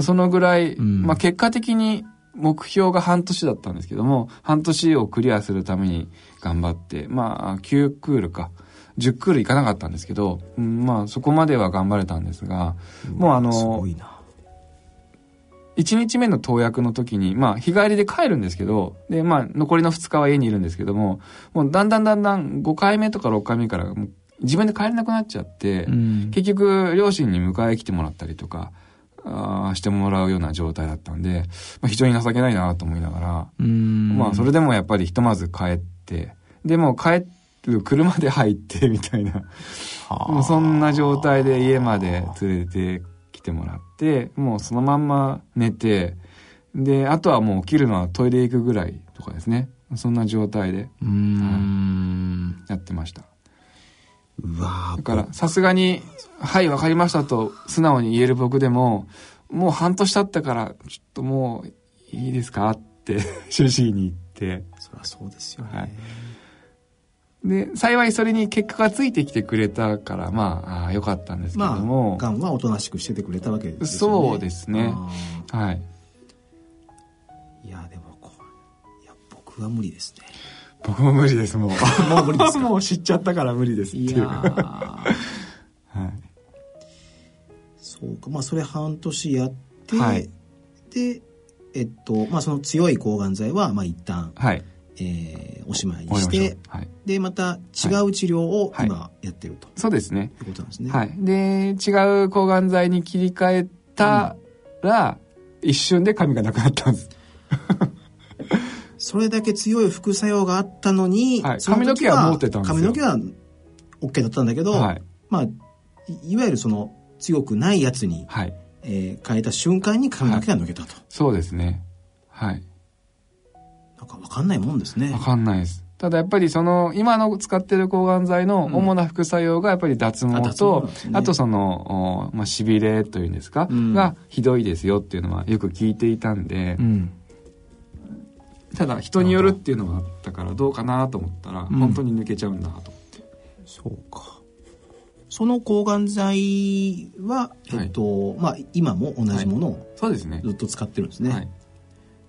そのぐらい、んまあ結果的に目標が半年だったんですけども、半年をクリアするために頑張って、まあ9クールか、10クールいかなかったんですけど、うんまあそこまでは頑張れたんですが、もうあすのご、いな。1日目の投薬の時に、まあ、日帰りで帰るんですけど、で、まあ、残りの2日は家にいるんですけども、もうだんだんだんだん5回目とか6回目から自分で帰れなくなっちゃって、うん結局、両親に迎え来てもらったりとか、あーしてもらうような状態だったんで、まあ、非常に情けないなと思いながら、うんまあ、それでもやっぱりひとまず帰って、でも帰る車で入って [laughs] みたいな、もうそんな状態で家まで連れてきてもらって、もうそのまんま寝て、で、あとはもう起きるのはトイレ行くぐらいとかですね。そんな状態でうーん。やってました。だから、さすがに、はい、わかりましたと素直に言える僕でも、もう半年経ったから、ちょっともういいですかって、主治医に言って、そりゃそうですよね。はいで、幸いそれに結果がついてきてくれたから、まあ、よかったんですけども、がんはおとなしくしててくれたわけですよね。そうですねあはい。ーいや、でもこう、いや、僕は無理ですね。僕も無理です、もう。[laughs] もう無理ですか？もう知っちゃったから無理ですっていう。いや [laughs] はーい。そうか。まあ、それ半年やって、はいで、えっと、まあ、その強い抗がん剤は、まあ、一旦、はい。えーおしまいにしてう、はい。で、また違う治療をはい今やってるとそうですね。いうことなんですね。はい。で、違う抗がん剤に切り替えたら、一瞬で髪がなくなったんです。それだけ強い副作用があったのに、はい髪の毛は持ってたんですよ髪の毛は OK だったんだけど、はい。まあ、いいわゆるその強くないやつに、はい。えー変えた瞬間に髪の毛が抜けたと。そうですね。はい。なんかわかんないもんですねわ。かんないです。ただやっぱりその、今の使ってる抗がん剤の主な副作用がやっぱり脱毛と、なんですねあとその、おまあ、痺れというんですか、うんがひどいですよっていうのはよく聞いていたんで、うん。ただ人によるっていうのがあったからどうかなと思ったら、うん本当に抜けちゃうんだと。そうか。その抗がん剤は、えっと、まあ、今も同じものをそうですねず。っと使ってるんですね。はい。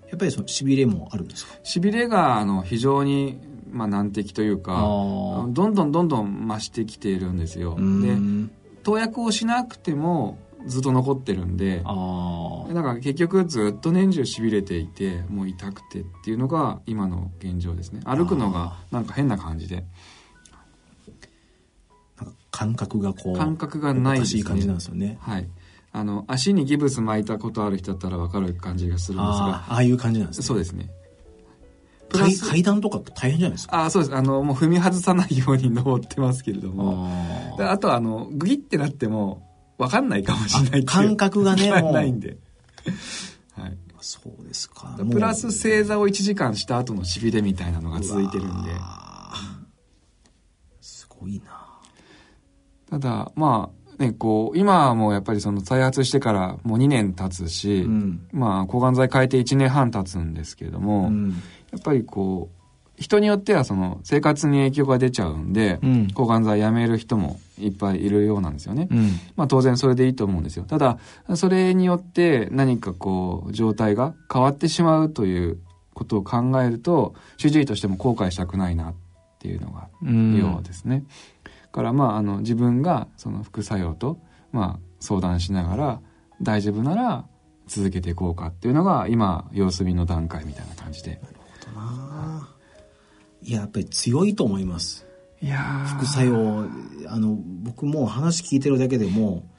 やっぱりその痺れもあるんですか？痺れが、あの、非常に、まあ、難敵というか、どんどんどんどん増してきているんですよ。で、ん投薬をしなくてもずっと残ってるんで、だから結局ずっと年中痺れていてもう痛くてっていうのが今の現状ですね。歩くのがなんか変な感じで。感覚がこう、感覚がないですね。おかしい感じなんですよね。はい。あの足にギブス巻いたことある人だったら分かる感じがするんですあが。あ、ああいう感じなんですね。そうですね。階段とか大変じゃないですか？あそうです。あのもう踏み外さないように登ってますけれども。あであとはあのグギってなっても分かんないかもしれない感覚がねもうないんではいそうですか。プラス正座を1時間した後の痺れみたいなのが続いてるんですごいな。ただまあねこう今はもうやっぱりその再発してからもう2年経つし、うん。まあ抗がん剤変えて1年半経つんですけれども、うん。やっぱりこう人によってはその生活に影響が出ちゃうんで、うん抗がん剤やめる人もいっぱいいるようなんですよね。うん。まあ当然それでいいと思うんですよ。ただ、それによって何かこう状態が変わってしまうということを考えると、主治医としても後悔したくないなっていうのがうんようですね。だからまああの自分がその副作用とまあ相談しながら大丈夫なら続けていこうかっていうのが今様子見の段階みたいな感じで。あーいや、やっぱり強いと思います。いやー副作用、あの、僕もう話聞いてるだけでも、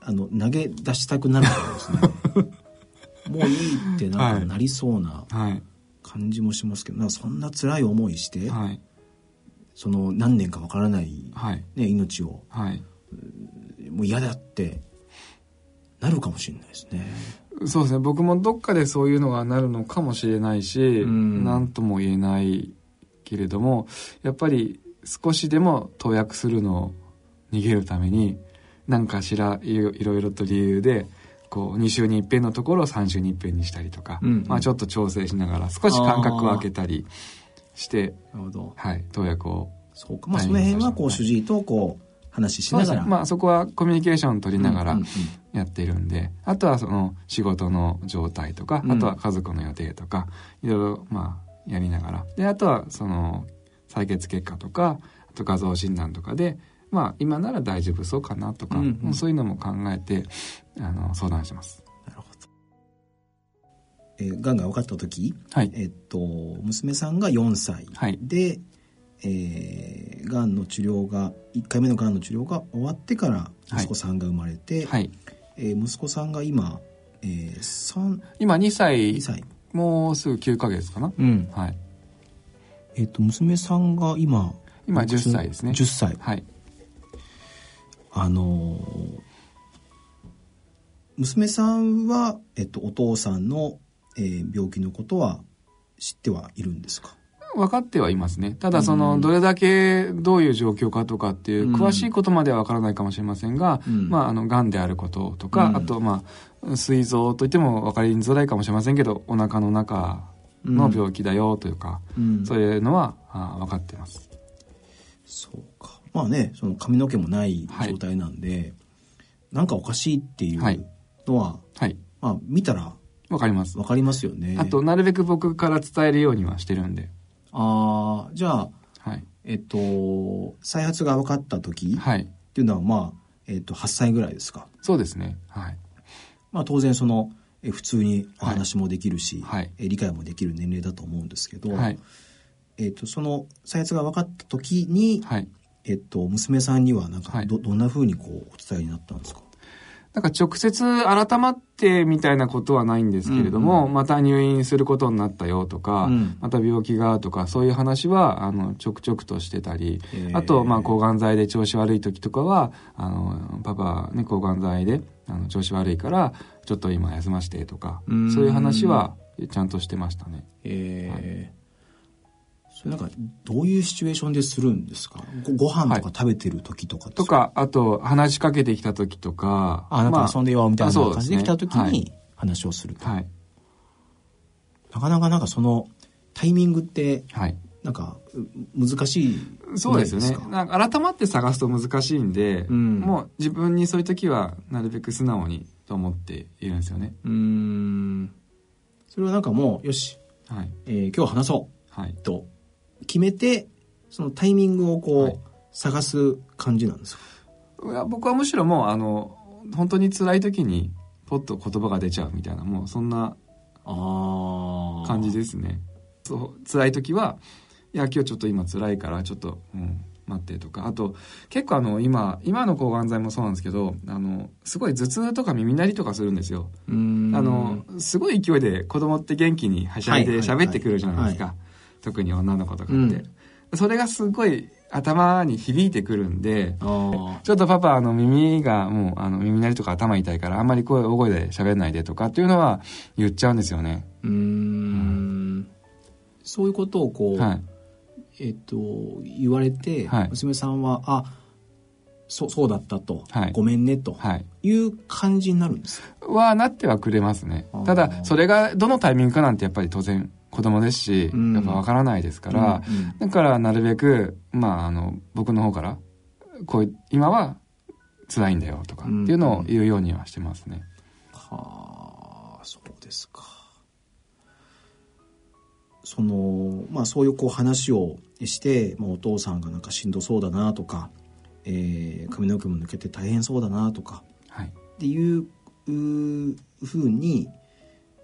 あの、投げ出したくなるからですね。[laughs] もういいってなんかなりそうなはい感じもしますけど、なんかそんな辛い思いして、はいその何年かわからない、はいね、命を、はい。もう嫌だって、なるかもしれないですね。そうですね僕もどっかでそういうのがなるのかもしれないしうん何とも言えないけれどもやっぱり少しでも投薬するのを逃げるために何かしらいろいろと理由でこう2週に一遍のところを3週に一遍にしたりとか、うんうんまあ、ちょっと調整しながら少し間隔を空けたりして。はい、投薬をそうか。まあ、その辺は、こう、主治医と、こう、話ししながら。まあそこはコミュニケーション取りながらやってるんで、あとはその仕事の状態とか、うんあとは家族の予定とか、いろいろまあやりながら。で、あとはその採血結果とか、あと画像診断とかで、まあ今なら大丈夫そうかなとか、うんうんそういうのも考えて、あの、相談します。なるほど。えー、がんが分かった時、はい。えっと、娘さんが4歳はいで、えー、がんの治療が、1回目のがんの治療が終わってから息子さんが生まれて、はい。えー息子さんが今、えー、3、今2歳2、歳。もうすぐ9ヶ月かな。うん。はい。えっ、と、娘さんが今、今10歳ですね。10歳。はい。あのー娘さんは、えっと、お父さんの、えー病気のことは知ってはいるんですか？分かってはいますね。ただその、どれだけどういう状況かとかっていう、うん詳しいことまでは分からないかもしれませんが、うんまあ、あの、癌であることとか、うんあと、まあ、膵臓といっても分かりづらいかもしれませんけど、お腹の中の病気だよというか、うんそういうのはあ分かってます。そうか。まあね、その髪の毛もない状態なんで、なんかおかしいっていうはいのは、はい。まあ見たら分かります。わかりますよね。あと、なるべく僕から伝えるようにはしてるんで。ああ、じゃあ、はい。えっと、再発が分かった時っはい。ていうのは、まあ、えっと、8歳ぐらいですか？そうですね。はい。まあ当然その、え普通にお話もできるし、はい。え理解もできる年齢だと思うんですけど、はい。えっと、その再発が分かった時に、はい。えっと、娘さんにはなんかはい。ど、どんな風にこうお伝えになったんですか？なんか直接改まってみたいなことはないんですけれども、また入院することになったよとか、うん。また病気がとか、そういう話は、あの、ちょくちょくとしてたり、へー。あと、まあ、抗がん剤で調子悪い時とかは、あの、パパね、抗がん剤で、あの、調子悪いから、ちょっと今休ましてとか、うん。そういう話は、ちゃんとしてましたね。えー。それなんかどういうシチュエーションでするんですか？ごご飯とか食べてる時とかですとか、あと、話しかけてきた時とか、あなんか遊んでよみたいな感じで来た時はい。に話をすると、はい。なかなかなんかそのタイミングってはい。なんかう難しいそうですよねなんか改まって探すと難しいんで、うん。もう自分にそういう時はなるべく素直にと思っているんですよね。うーん。それはなんかもうよし、はい。えー今日は話そはい。うと。決めてそのタイミングをこう、はい。探す感じなんですか？いや僕はむしろもう、あの、本当に辛い時に、ポッと言葉が出ちゃうみたいな、もうそんなあ感じですね。そう、辛い時は、いや、今日ちょっと今辛いから、ちょっと、うん、待ってとか。あと、結構あの、今、今の抗がん剤もそうなんですけど、あの、すごい頭痛とか耳鳴りとかするんですよ。あの、すごい勢いで子供って元気にはしゃいで喋ってくるじゃないですか。特に女の子とかって。うんそれがすごい頭に響いてくるんで、ちょっとパパ、あの、耳がもう、あの、耳鳴りとか頭痛いから、あんまり声、大声で喋んないでとかっていうのは言っちゃうんですよね。うーんそういうことをこう、はい。えっと言われて、はい。娘さんはあそそうだったと、はい。ごめんねと。はい。いう感じになるんですか？はなってはくれますね。ただ、それがどのタイミングかなんてやっぱり当然子供ですし、うん。やっぱわからないですから、うんうん。だからなるべく、まあ、あの、僕の方から、こう、今は辛いんだよとかっていうのを言うようにはしてますね。はあそうですかそのまあそういうこう話をして、まあ、お父さんがなんかしんどそうだなとか、えー髪の毛も抜けて大変そうだなとかはい。っていうふうに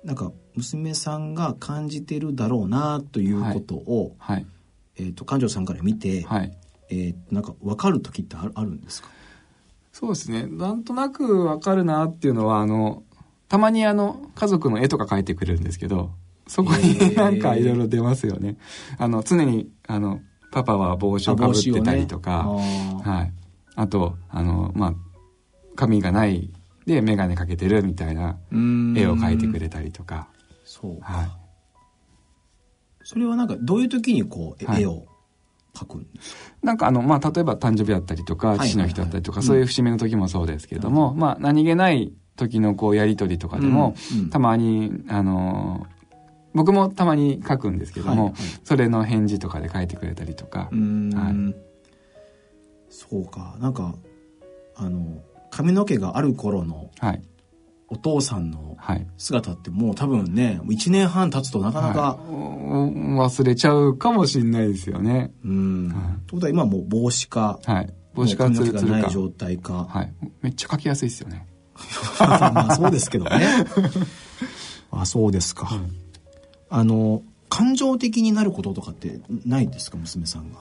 なんか娘さんが感じてるだろうなということを、はい。えー、と館長さんから見て、はい。えーなんか分かる時ってあるあるんですか？そうですね。なんとなくわかるなっていうのは、あの、たまにあの、家族の絵とか描いてくれるんですけど、そこになんかいろいろ出ますよね。あの、常に、あの、パパは帽子をかぶってたりとか、ねはい。あと、あの、まあ、髪がないで眼鏡かけてるみたいな絵を描いてくれたりとか。そうか。はい。それはなんか、どういう時にこう、はい。絵を描くんですか？なんかあの、まあ、例えば誕生日だったりとか、はい父の日だったりとか、はいそういう節目の時もそうですけれども、まあ、何気ない時のこう、やりとりとかでも、うん。うん。たまに、あのー僕もたまに書くんですけども、はいはいそれの返事とかで書いてくれたりとかう、ーんはいそうか。なんか、あの、髪の毛がある頃のはい。お父さんのはい。姿ってもう多分ね、1年半経つとなかなか、はいお忘れちゃうかもしれないですよね。うん。はいってことは今もう帽子か、はい。帽子かもう髪の毛ツルツルか。がない状態か。はい。めっちゃ書きやすいですよね。[laughs] まあそうですけどね。あ、そうですか。あの、感情的になることとかってないんですか、娘さんが？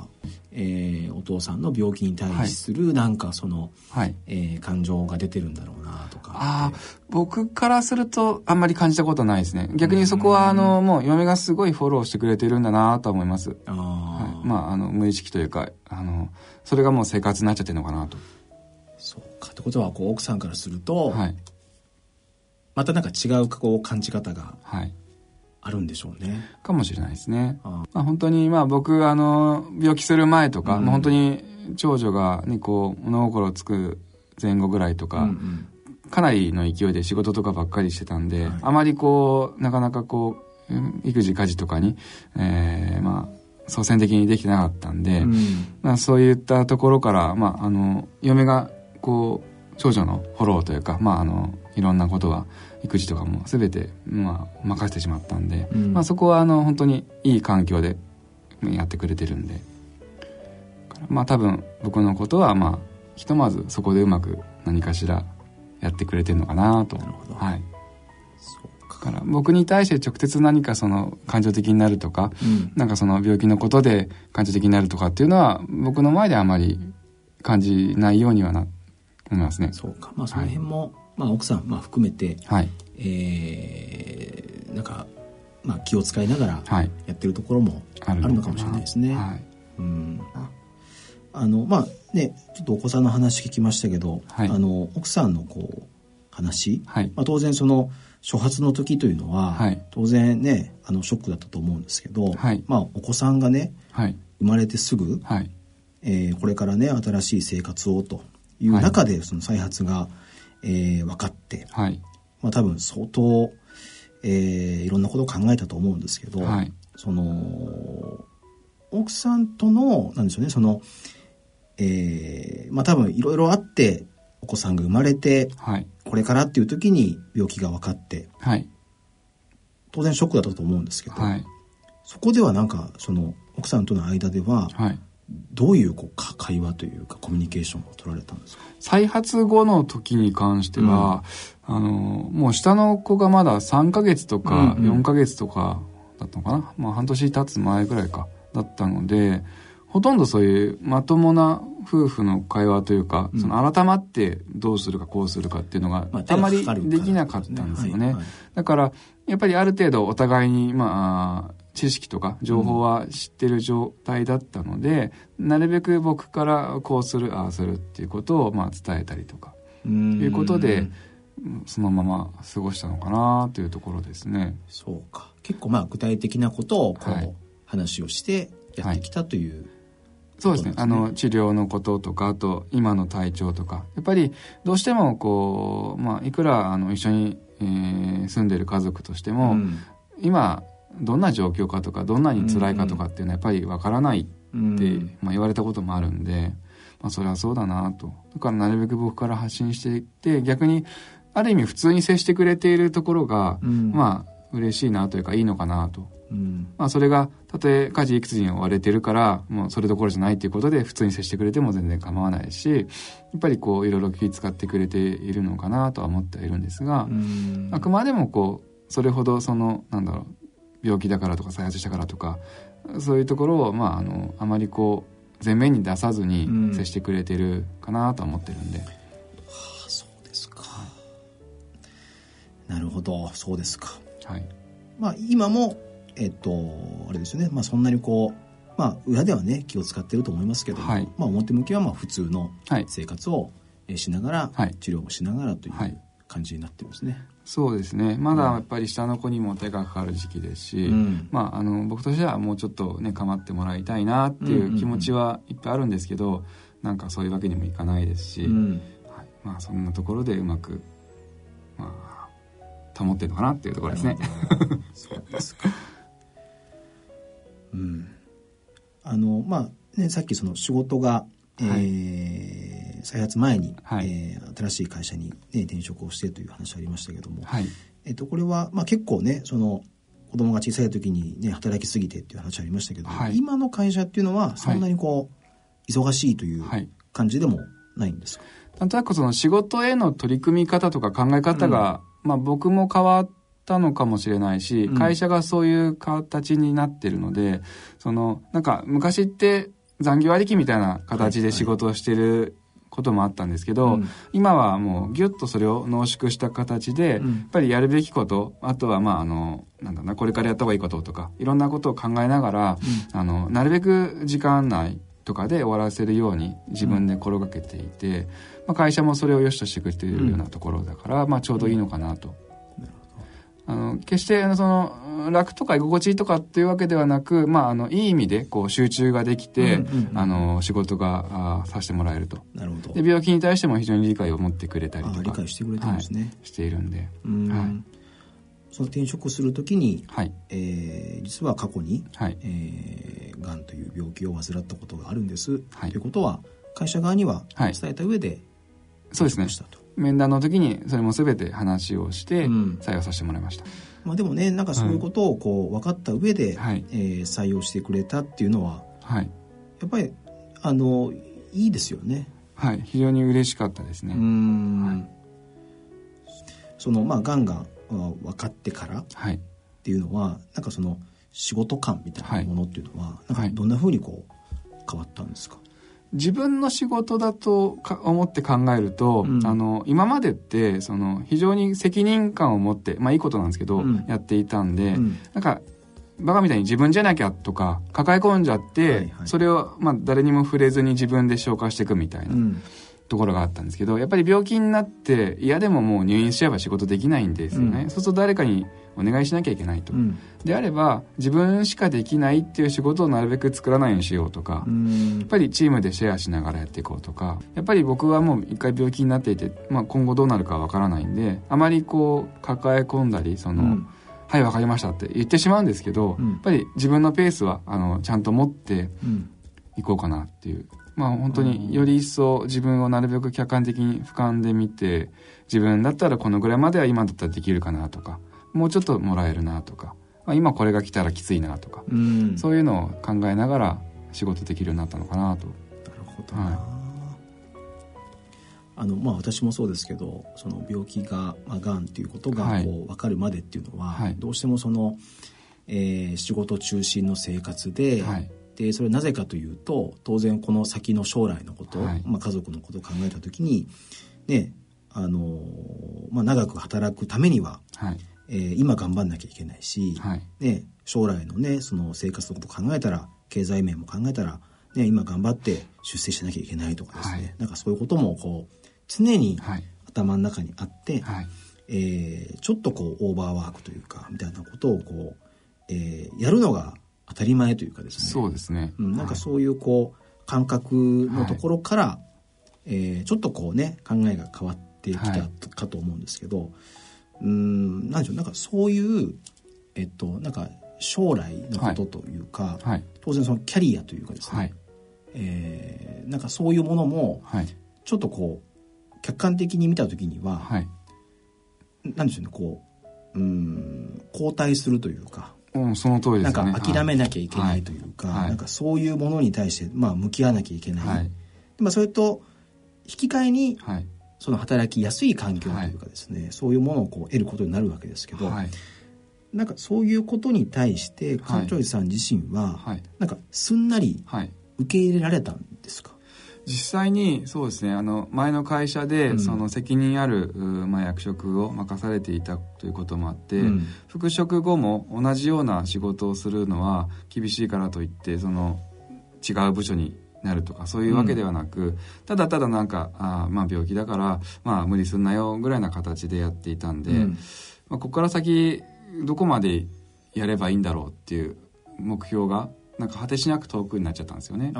えーお父さんの病気に対する、なんかその、はい。えー感情が出てるんだろうなとか。ああ、僕からするとあんまり感じたことないですね。逆にそこはあの、もう嫁がすごいフォローしてくれてるんだなと思います。あーはい。まあ、あの、無意識というか、あの、それがもう生活になっちゃってるのかなと。そうか。ってことは、こう、奥さんからすると、はい。またなんか違うこう感じ方がはい。あるんでしょうね。かもしれないですね。あまあ、本当に、まあ僕、あの、病気する前とか、うん。もう本当に長女がね、こう、物心つく前後ぐらいとか、うんうん。かなりの勢いで仕事とかばっかりしてたんで、はい。あまりこう、なかなかこう、うん育児家事とかに、えー、まあ、率先的にできてなかったんで、うん。まあそういったところから、まああの、嫁が、こう、長女のフォローというか、まああの、いろんなことは、育児とかも全て、まあ、任せてしまったんで、うんまあそこはあの、本当にいい環境でやってくれてるんで、まあ多分僕のことは、まあ、ひとまずそこでうまく何かしらやってくれてるのかなと。なるほどはい。そうか。だから僕に対して直接何かその感情的になるとか、うんなんかその病気のことで感情的になるとかっていうのは僕の前ではあまり感じないようにはな思いますね。そうか。まあその辺も、まあ奥さん、まあ含めて、はい。えー、なんか、まあ気を使いながらはい。やってるところもああるのかもしれないですね。はい。うん。あの、まあね、ちょっとお子さんの話聞きましたけど、はいあの、奥さんのこう、話、はい。まあ当然その、初発の時というのは、はい当然ね、あの、ショックだったと思うんですけど、はいまあお子さんがね、はい。生まれてすぐ、はい。えーこれからね新しい生活をという中でその再発が、えー分かって、はい。まあ、多分相当、えーいろんなことを考えたと思うんですけど、はい。その奥さんとのなんでしょうねその、えーまあ多分いろいろあってお子さんが生まれてはい。これからっていう時に病気が分かってはい。当然ショックだったと思うんですけど、はい。そこではなんかその奥さんとの間でははい。どういうこうか会話というかコミュニケーションを取られたんですか？再発後の時に関しては、あの、もう下の子がまだ3ヶ月とかうんうん。4ヶ月とかだったのかな、まあ半年経つ前ぐらいか、だったので、ほとんどそういうまともな夫婦の会話というか、うん。その改まってどうするかこうするかっていうのがまああまりできなかったんですよね。だから、やっぱりある程度お互いに、まあ、知識とか情報は知ってる状態だったので、なるべく僕からこうする、ああするっていうことを、まあ、伝えたりとか、といいうことで、うんそのまま過ごしたのかなというところですね。そうか結構まあ具体的なことをこう、はい話をしてやってきたという、そうですね。そうですねあの、治療のこととか、あと、今の体調とか。やっぱり、どうしても、こう、まあ、いくら、あの、一緒に、えー住んでる家族としても、ん今、どんな状況かとか、どんなに辛いかとかっていうのは、やっぱりわからないって、うんまあ、言われたこともあるんで、まあ、それはそうだなと。だから、なるべく僕から発信していって、逆に、ある意味、普通に接してくれているところが、うんまあ、嬉しいなというか、いいのかなと。うんまあそれが、たとえ家事育児に追われてるから、もうそれどころじゃないっていうことで普通に接してくれても全然構わないし、やっぱりこういろいろ気遣ってくれているのかなとは思ってはいるんですが、うんあくまでもこう、それほどその、なんだろう、病気だからとか再発したからとか、そういうところを、まああの、あまりこう、前面に出さずにうん。接してくれてるかなとは思ってるんで。あそうですか。なるほど。そうですか。はい。まあ今もえっとあれですよね。まあそんなにこうまあ裏ではね気を使ってると思いますけども、はい。まあ表向きはまあ普通のはい。生活をえーしながら、はい。治療もしながらというはい感じになってるんですね。そうですねまだやっぱり下の子にも手がかかる時期ですし、うんまあ、あの僕としてはもうちょっとね構ってもらいたいなっていう気持ちはいっぱいあるんですけど、なんかそういうわけにもいかないですし、うんはいまあ、そんなところでうまく、まあ、保ってるのかなっていうところですね。[laughs] そうですか。うん。あの、まあ、ね、さっきその仕事が、えー再発前に、はい。えー新しい会社に、ね、転職をしてという話ありましたけども、はい。えっと、これは、まあ、結構ね、その、子供が小さい時にね、働きすぎてっていう話ありましたけど、はい。今の会社っていうのは、そんなにこう、忙しいというはい。感じでもないんですか、なんとなくその仕事への取り組み方とか考え方が、まあ僕も変わったのかもしれないし、うん。会社がそういう形になってるので、その、なんか昔って残業ありきみたいな形で仕事をしてることもあったんですけど、うん。今はもうギュッとそれを濃縮した形で、うん。やっぱりやるべきこと、あとはまああの、なんだな、これからやった方がいいこととか、いろんなことを考えながら、あの、なるべく時間内とかで終わらせるように自分で心がけていて、まあ、会社もそれを良しとしてくれているようなところだから、まあちょうどいいのかなと。あの決してあのその楽とか居心地とかっていうわけではなく、まあ、あのいい意味でこう集中ができて、あの仕事があさせてもらえると。なるほど。で病気に対しても非常に理解を持ってくれたりとあか理解してくれてるんですね。はいしているんで。うん。はい。その転職するときに、はい。えー実は過去に、はい。えー、がんという病気を患ったことがあるんです、はい。ということは会社側にははい。伝えた上でそうですね。したと、面談の時にそれも全て話をしてうん。採用させてもらいました、まあ、でもねなんかそういうことをこう分かった上で、はい。えー採用してくれたっていうのははい。やっぱりあのいいですよね。はい。非常に嬉しかったですね、うん、はい。そのまあがんがあ分かってからっはい。ていうのはなんかその仕事感みたいなものっていうのは、なんかどんなふうにこう変わったんですか、自分の仕事だとか思って考えると、うん。あの今までってその非常に責任感を持ってまあいいことなんですけど、うん。やっていたんで、うん。なんかバカみたいに自分じゃなきゃとか抱え込んじゃって、はいはい。それをまあ誰にも触れずに自分で消化していくみたいな。うんところがあったんですけどやっぱり病気になって嫌でももう入院しちゃえば仕事できないんですよね、うん。そうすると誰かにお願いしなきゃいけないと、うん。であれば自分しかできないっていう仕事をなるべく作らないようにしようとか、うん。やっぱりチームでシェアしながらやっていこうとか。やっぱり僕はもう一回病気になっていて、まあ、今後どうなるかわからないんであまりこう抱え込んだりその、うん。はいわかりましたって言ってしまうんですけど、うん。やっぱり自分のペースはあのちゃんと持ってうん。いこうかなっていうまあ本当により一層自分をなるべく客観的に俯瞰で見て自分だったらこのぐらいまでは今だったらできるかなとかもうちょっともらえるなとか、まあ、今これが来たらきついなとか、うん。そういうのを考えながら仕事できるようになったのかなと。なるほどな、はあのまあ私もそうですけどその病気が、まあ、がんっていうことがはい。こう分かるまでっていうのは、はい。どうしてもその、えー仕事中心の生活で,、はいでそれはなぜかというと当然この先の将来のこと、はい。まあ、家族のことを考えた時にねあのーまあ、長く働くためには、はい。えー今頑張んなきゃいけないし、はい。ね、将来のねその生活のことを考えたら経済面も考えたら、ね、今頑張って出世しなきゃいけないとかですね、はい。なんかそういうこともこう常にはい。頭の中にあって、はい。えーちょっとこうオーバーワークというかみたいなことをこう、えーやるのが当たり前というかですね。そうですね、うん、なんかはい。そういうこう感覚のところから、えーちょっとこうね考えが変わってきたはい。かと思うんですけど、うんなんでしょうなんかそういうえっとなんか将来のことというか、はい。当然そのキャリアというかですね、はい。えーなんかそういうものもはい。ちょっとこう客観的に見た時には、はい。なんでしょうねこううん後退するというかうんその通りでなんか諦めなきゃいけないというか、はい。なんかそういうものに対して、まあ、向き合わなきゃいけない、はい。まあ、それと引き換えにはい。その働きやすい環境というかですね、そういうものをこう得ることになるわけですけど、はい。なんかそういうことに対してはい。館長さん自身は、はい。なんかすんなりはい。受け入れられたんですか、実際にそうですねあの前の会社で、うん。その責任ある、うまあ、役職を任されていたということもあって、うん。復職後も同じような仕事をするのは厳しいからといってその違う部署になるとかそういうわけではなく、ただただなんかあまあ病気だからまあ無理すんなよぐらいな形でやっていたんで、うん。まあ、ここから先どこまでやればいいんだろうっていう目標がなんか果てしなく遠くになっちゃったんですよね。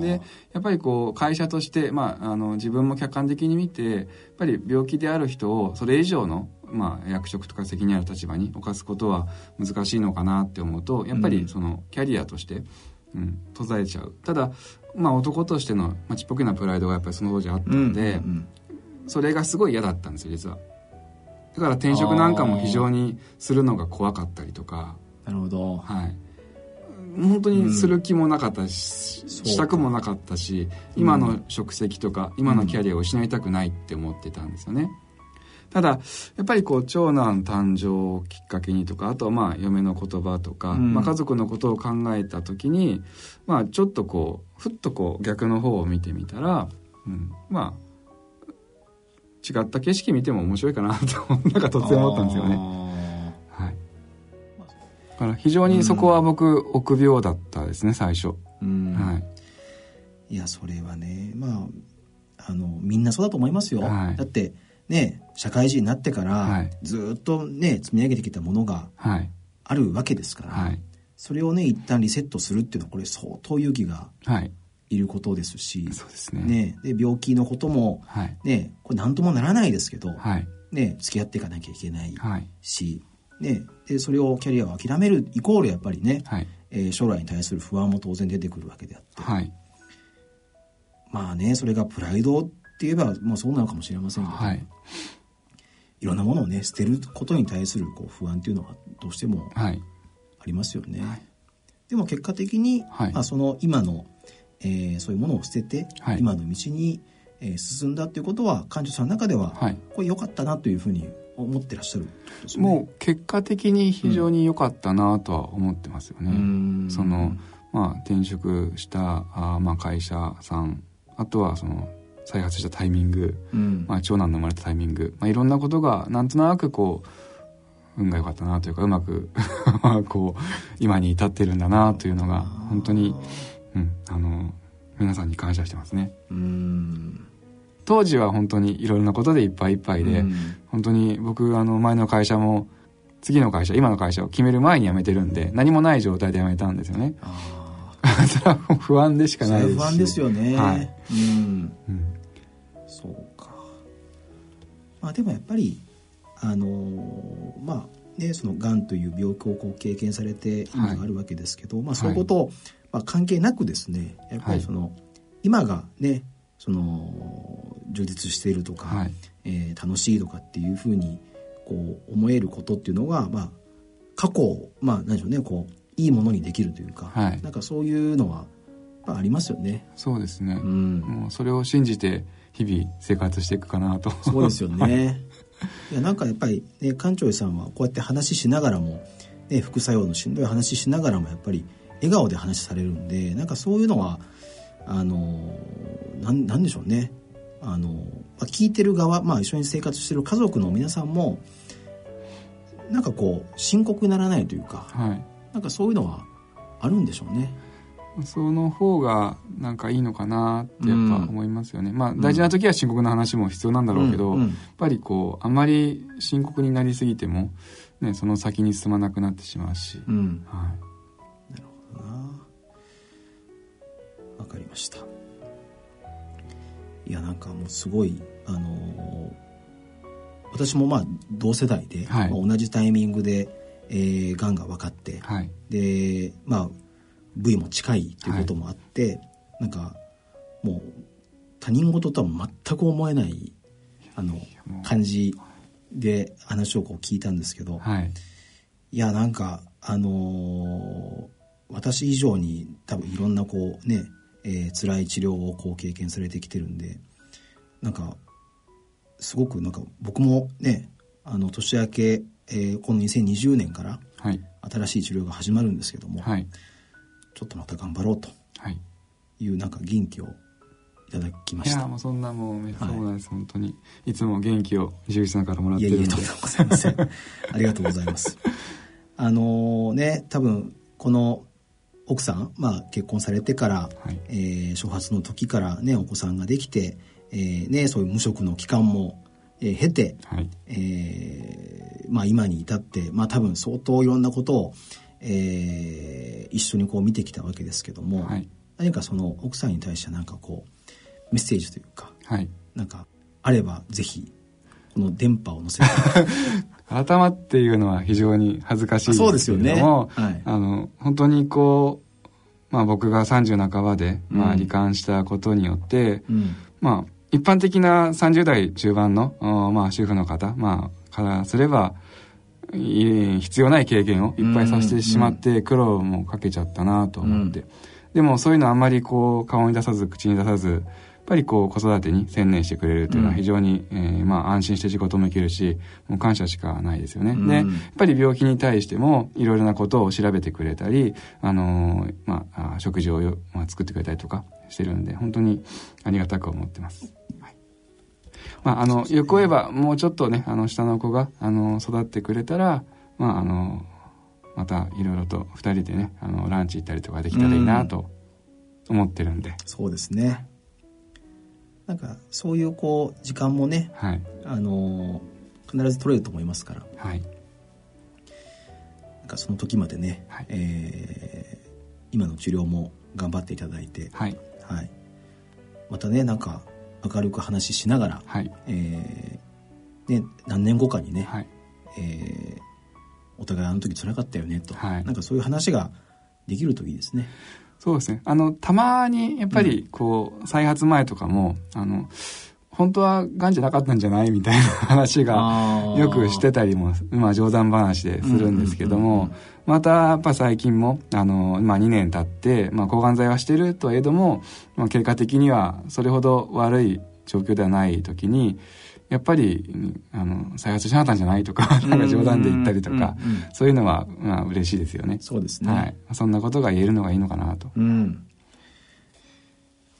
でやっぱりこう会社として、まあ、あの自分も客観的に見てやっぱり病気である人をそれ以上の、まあ、役職とか責任ある立場に置かすことは難しいのかなって思うとやっぱうん。りそのキャリアとして、うん、途絶えちゃう。ただ、まあ、男としての、まあ、ちっぽけなプライドがやっぱりその当時あったうんので、うん。それがすごい嫌だったんですよ実は。だから転職なんかも非常にするのが怖かったりとか。なるほど。はい本当にする気もなかったし、そうかしたくもなかったし今の職責とか今のキャリアを失いたくないって思ってたんですよね、ただやっぱりこう長男誕生をきっかけにとかあとはまあ嫁の言葉とか、うん。まあ、家族のことを考えた時に、まあ、ちょっとこうふっとこう逆の方を見てみたら、うん、まあ違った景色見ても面白いかなとなんか突然思ったんですよね。から非常にそこは僕、臆病だったですね、最初。うん。はい。いや、それはね、まあ、あの、みんなそうだと思いますよ。はいだって、ね、社会人になってから、はいずーっとね、積み上げてきたものがはい。あるわけですから、はい。それをね、一旦リセットするっていうのは、これ相当勇気がはい。いることですし、そうですね。ね、で、病気のことも、はい。ね、これ何ともならないですけど、はい。ね、付き合っていかなきゃいけない。し、ね、で、それをキャリアを諦めるイコールやっぱりね、はい。えー将来に対する不安も当然出てくるわけであって、はい。まあね、それがプライドって言えば、もうそうなのかもしれませんけど、はい。いろんなものをね、捨てることに対するこう不安っていうのはどうしてもはい。ありますよね。はいでも結果的に、はいまあ、その今の、えーそういうものを捨てて、はい今の道に、えー進んだっていうことは、館長さんの中では、はい。これ良かったなというふうに思ってらっしゃるね。もう結果的に非常に良かったなとは思ってますようね。ん。その、まあ、転職したあーまあ会社さん、あとはその、再発したタイミング、うん。まあ、長男の生まれたタイミング、まあ、いろんなことがなんとなくこう運が良かったなというかうまく [laughs] まあこう今に至ってるんだなというのが本当に、うん、あの皆さんに感謝してますね。うん当時は本当にいろんなことでいっぱいいっぱいで、うん。本当に僕あの前の会社も次の会社今の会社を決める前に辞めてるんで何もない状態で辞めたんですよね。あ [laughs] それはもう不安でしあかないです不安ですよね、はい。うん。うん。そうか。まあでもやっぱりあのーまあねそのがんという病気をこう経験されて今があるわけですけど、まあそういうことを、まあ、関係なくですねやっぱりその、今がねその充実しているとか、はい。えー楽しいとかっていうふうにこう思えることっていうのが、まあ、過去を、まあ、なんでしょうねこういいものにできるというか、はい。なんかそういうのはありますよね。そうですね、うん。もうそれを信じて日々生活していくかなと。そうですよね。[laughs] いやなんかやっぱりね館長さんはこうやって話しながらも、ね、副作用のしんどい話しながらもやっぱり笑顔で話されるんでなんかそういうのはあのなんなんでしょうね。あの、まあ、聞いてる側、まあ、一緒に生活してる家族の皆さんもなんかこう深刻にならないというかはい。なんかそういうのはあるんでしょうね。その方がなんかいいのかなってやっぱ思いますよね、まあん。大事な時は深刻な話も必要なんだろうけど、うん。うん。やっぱりこうあまり深刻になりすぎても、ね、その先に進まなくなってしまうし、うん。はい、なるほどなわかりました。いやなんかもうすごいあのー私もまあ同世代で、はい。まあ同じタイミングで、えー、がんが分かって、はい。でまあ部位も近いということもあって、なんかもう他人事とは全く思えないあの感じで話をこう聞いたんですけど、はい。いやなんかあのー私以上に多分いろんなこうね、えー辛い治療をこう経験されてきてるんでなんかすごくなんか僕もねあの年明け、えーこの2020年からはい。新しい治療が始まるんですけども、はい。ちょっとまた頑張ろうとはい。いうなんか元気をいただきまいした。やもうそんなもうめっちゃはい。そうなんです、本当に。いつも元気を獣医さんからもらっいてるんで。やいやとございません。ありがとうございます。あのね多分この奥さん、まあ、結婚されてから、はいえー初発の時からね、お子さんができて、えーね、そういう無職の期間も、えー経て、はい。えーまあ今に至って、まあ多分相当いろんなことを、えー一緒にこう見てきたわけですけども、はい。何かその奥さんに対してなんかこう、メッセージというか、はい。なんかあればぜひ、この電波を乗せて、[laughs] 改まっていうのは非常に恥ずかしいですけれども、そうですよね。はい。あの、本当にこう、まあ僕が30半ばで、まあうん罹患したことによって、うん、まあ一般的な30代中盤の、おまあ主婦の方、まあからすれば、い必要ない経験をいっぱいさせてしまって苦労もかけちゃったなと思って、でもそういうのあんまりこう顔に出さず口に出さずぱりこう子育てに専念してくれるというのは非常に、えーまあ安心して仕事もいけるしもう感謝しかないですよね、うん。でやっぱり病気に対してもいろいろなことを調べてくれたり、あのーまああ食事をよ、まあ、作ってくれたりとかしてるんで本当にありがたく思ってます、はい。まあ、あのよく言えばもうちょっとねあの下の子があの育ってくれたらまああのまたいろいろと2人でねあのランチ行ったりとかできたらいいなと思ってるんで、そうですね。なんかそういうこう時間もね、はい。あのー必ず取れると思いますから、はい。なんかその時までね、はい。えー今の治療も頑張っていただいて、はい。はい、またねなんか明るく話ししながら、はい。えーね、何年後かにね、はい。えーお互いあの時辛かったよねと、はい。なんかそういう話ができるといいですね。そうですね。あの、たまに、やっぱり、こう、再発前とかも、あの、本当は癌じゃなかったんじゃないみたいな話が、よくしてたりも、まあ冗談話でするんですけども、また、やっぱ最近も、あの、まあ2年経って、まあ抗がん剤はしてるとはいえども、まあ結果的には、それほど悪い状況ではない時に、やっぱり、うんあの、再発しなかったんじゃないとか、なんか冗談で言ったりとかそういうのは、まあ嬉しいですよね。そうですね。はい。そんなことが言えるのがいいのかなと。うん。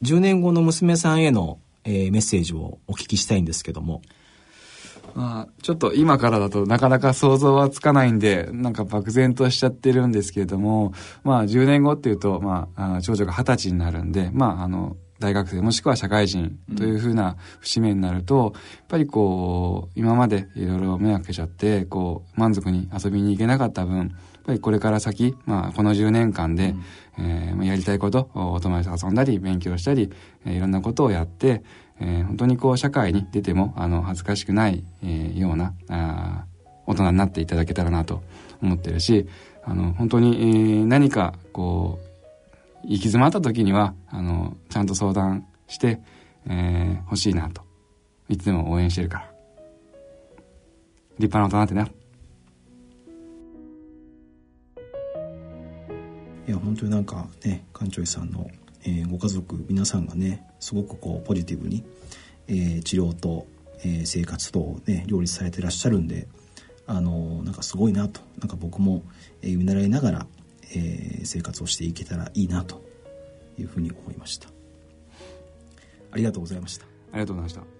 10年後の娘さんへの、えーメッセージをお聞きしたいんですけども。まあ、ちょっと今からだとなかなか想像はつかないんで、なんか漠然としちゃってるんですけれども、まあ10年後っていうと、まあ、あ長女が二十歳になるんで、まああの、大学生もしくは社会人というふうな節目になると、やっぱりこう、今までいろいろ迷惑かけちゃって、こう、満足に遊びに行けなかった分、やっぱりこれから先、まあこの10年間で、えーまあやりたいこと、お友達と遊んだり、勉強したり、えーいろんなことをやって、えー本当にこう社会に出てもあの恥ずかしくない、えーようなあー大人になっていただけたらなと思ってるしあの本当に、えー何かこう行き詰まった時にはあのちゃんと相談して、えー欲しいなと。いつでも応援してるから。立派な大人ってな。いや、本当になんかね、館長さんの、えーご家族皆さんがね、すごくこう、ポジティブに、えー治療と、えー生活とね、両立されてらっしゃるんで、あのなんかすごいなと、なんか僕も、えー見習いながら、えー生活をしていけたらいいなというふうに思いました。ありがとうございました。ありがとうございました「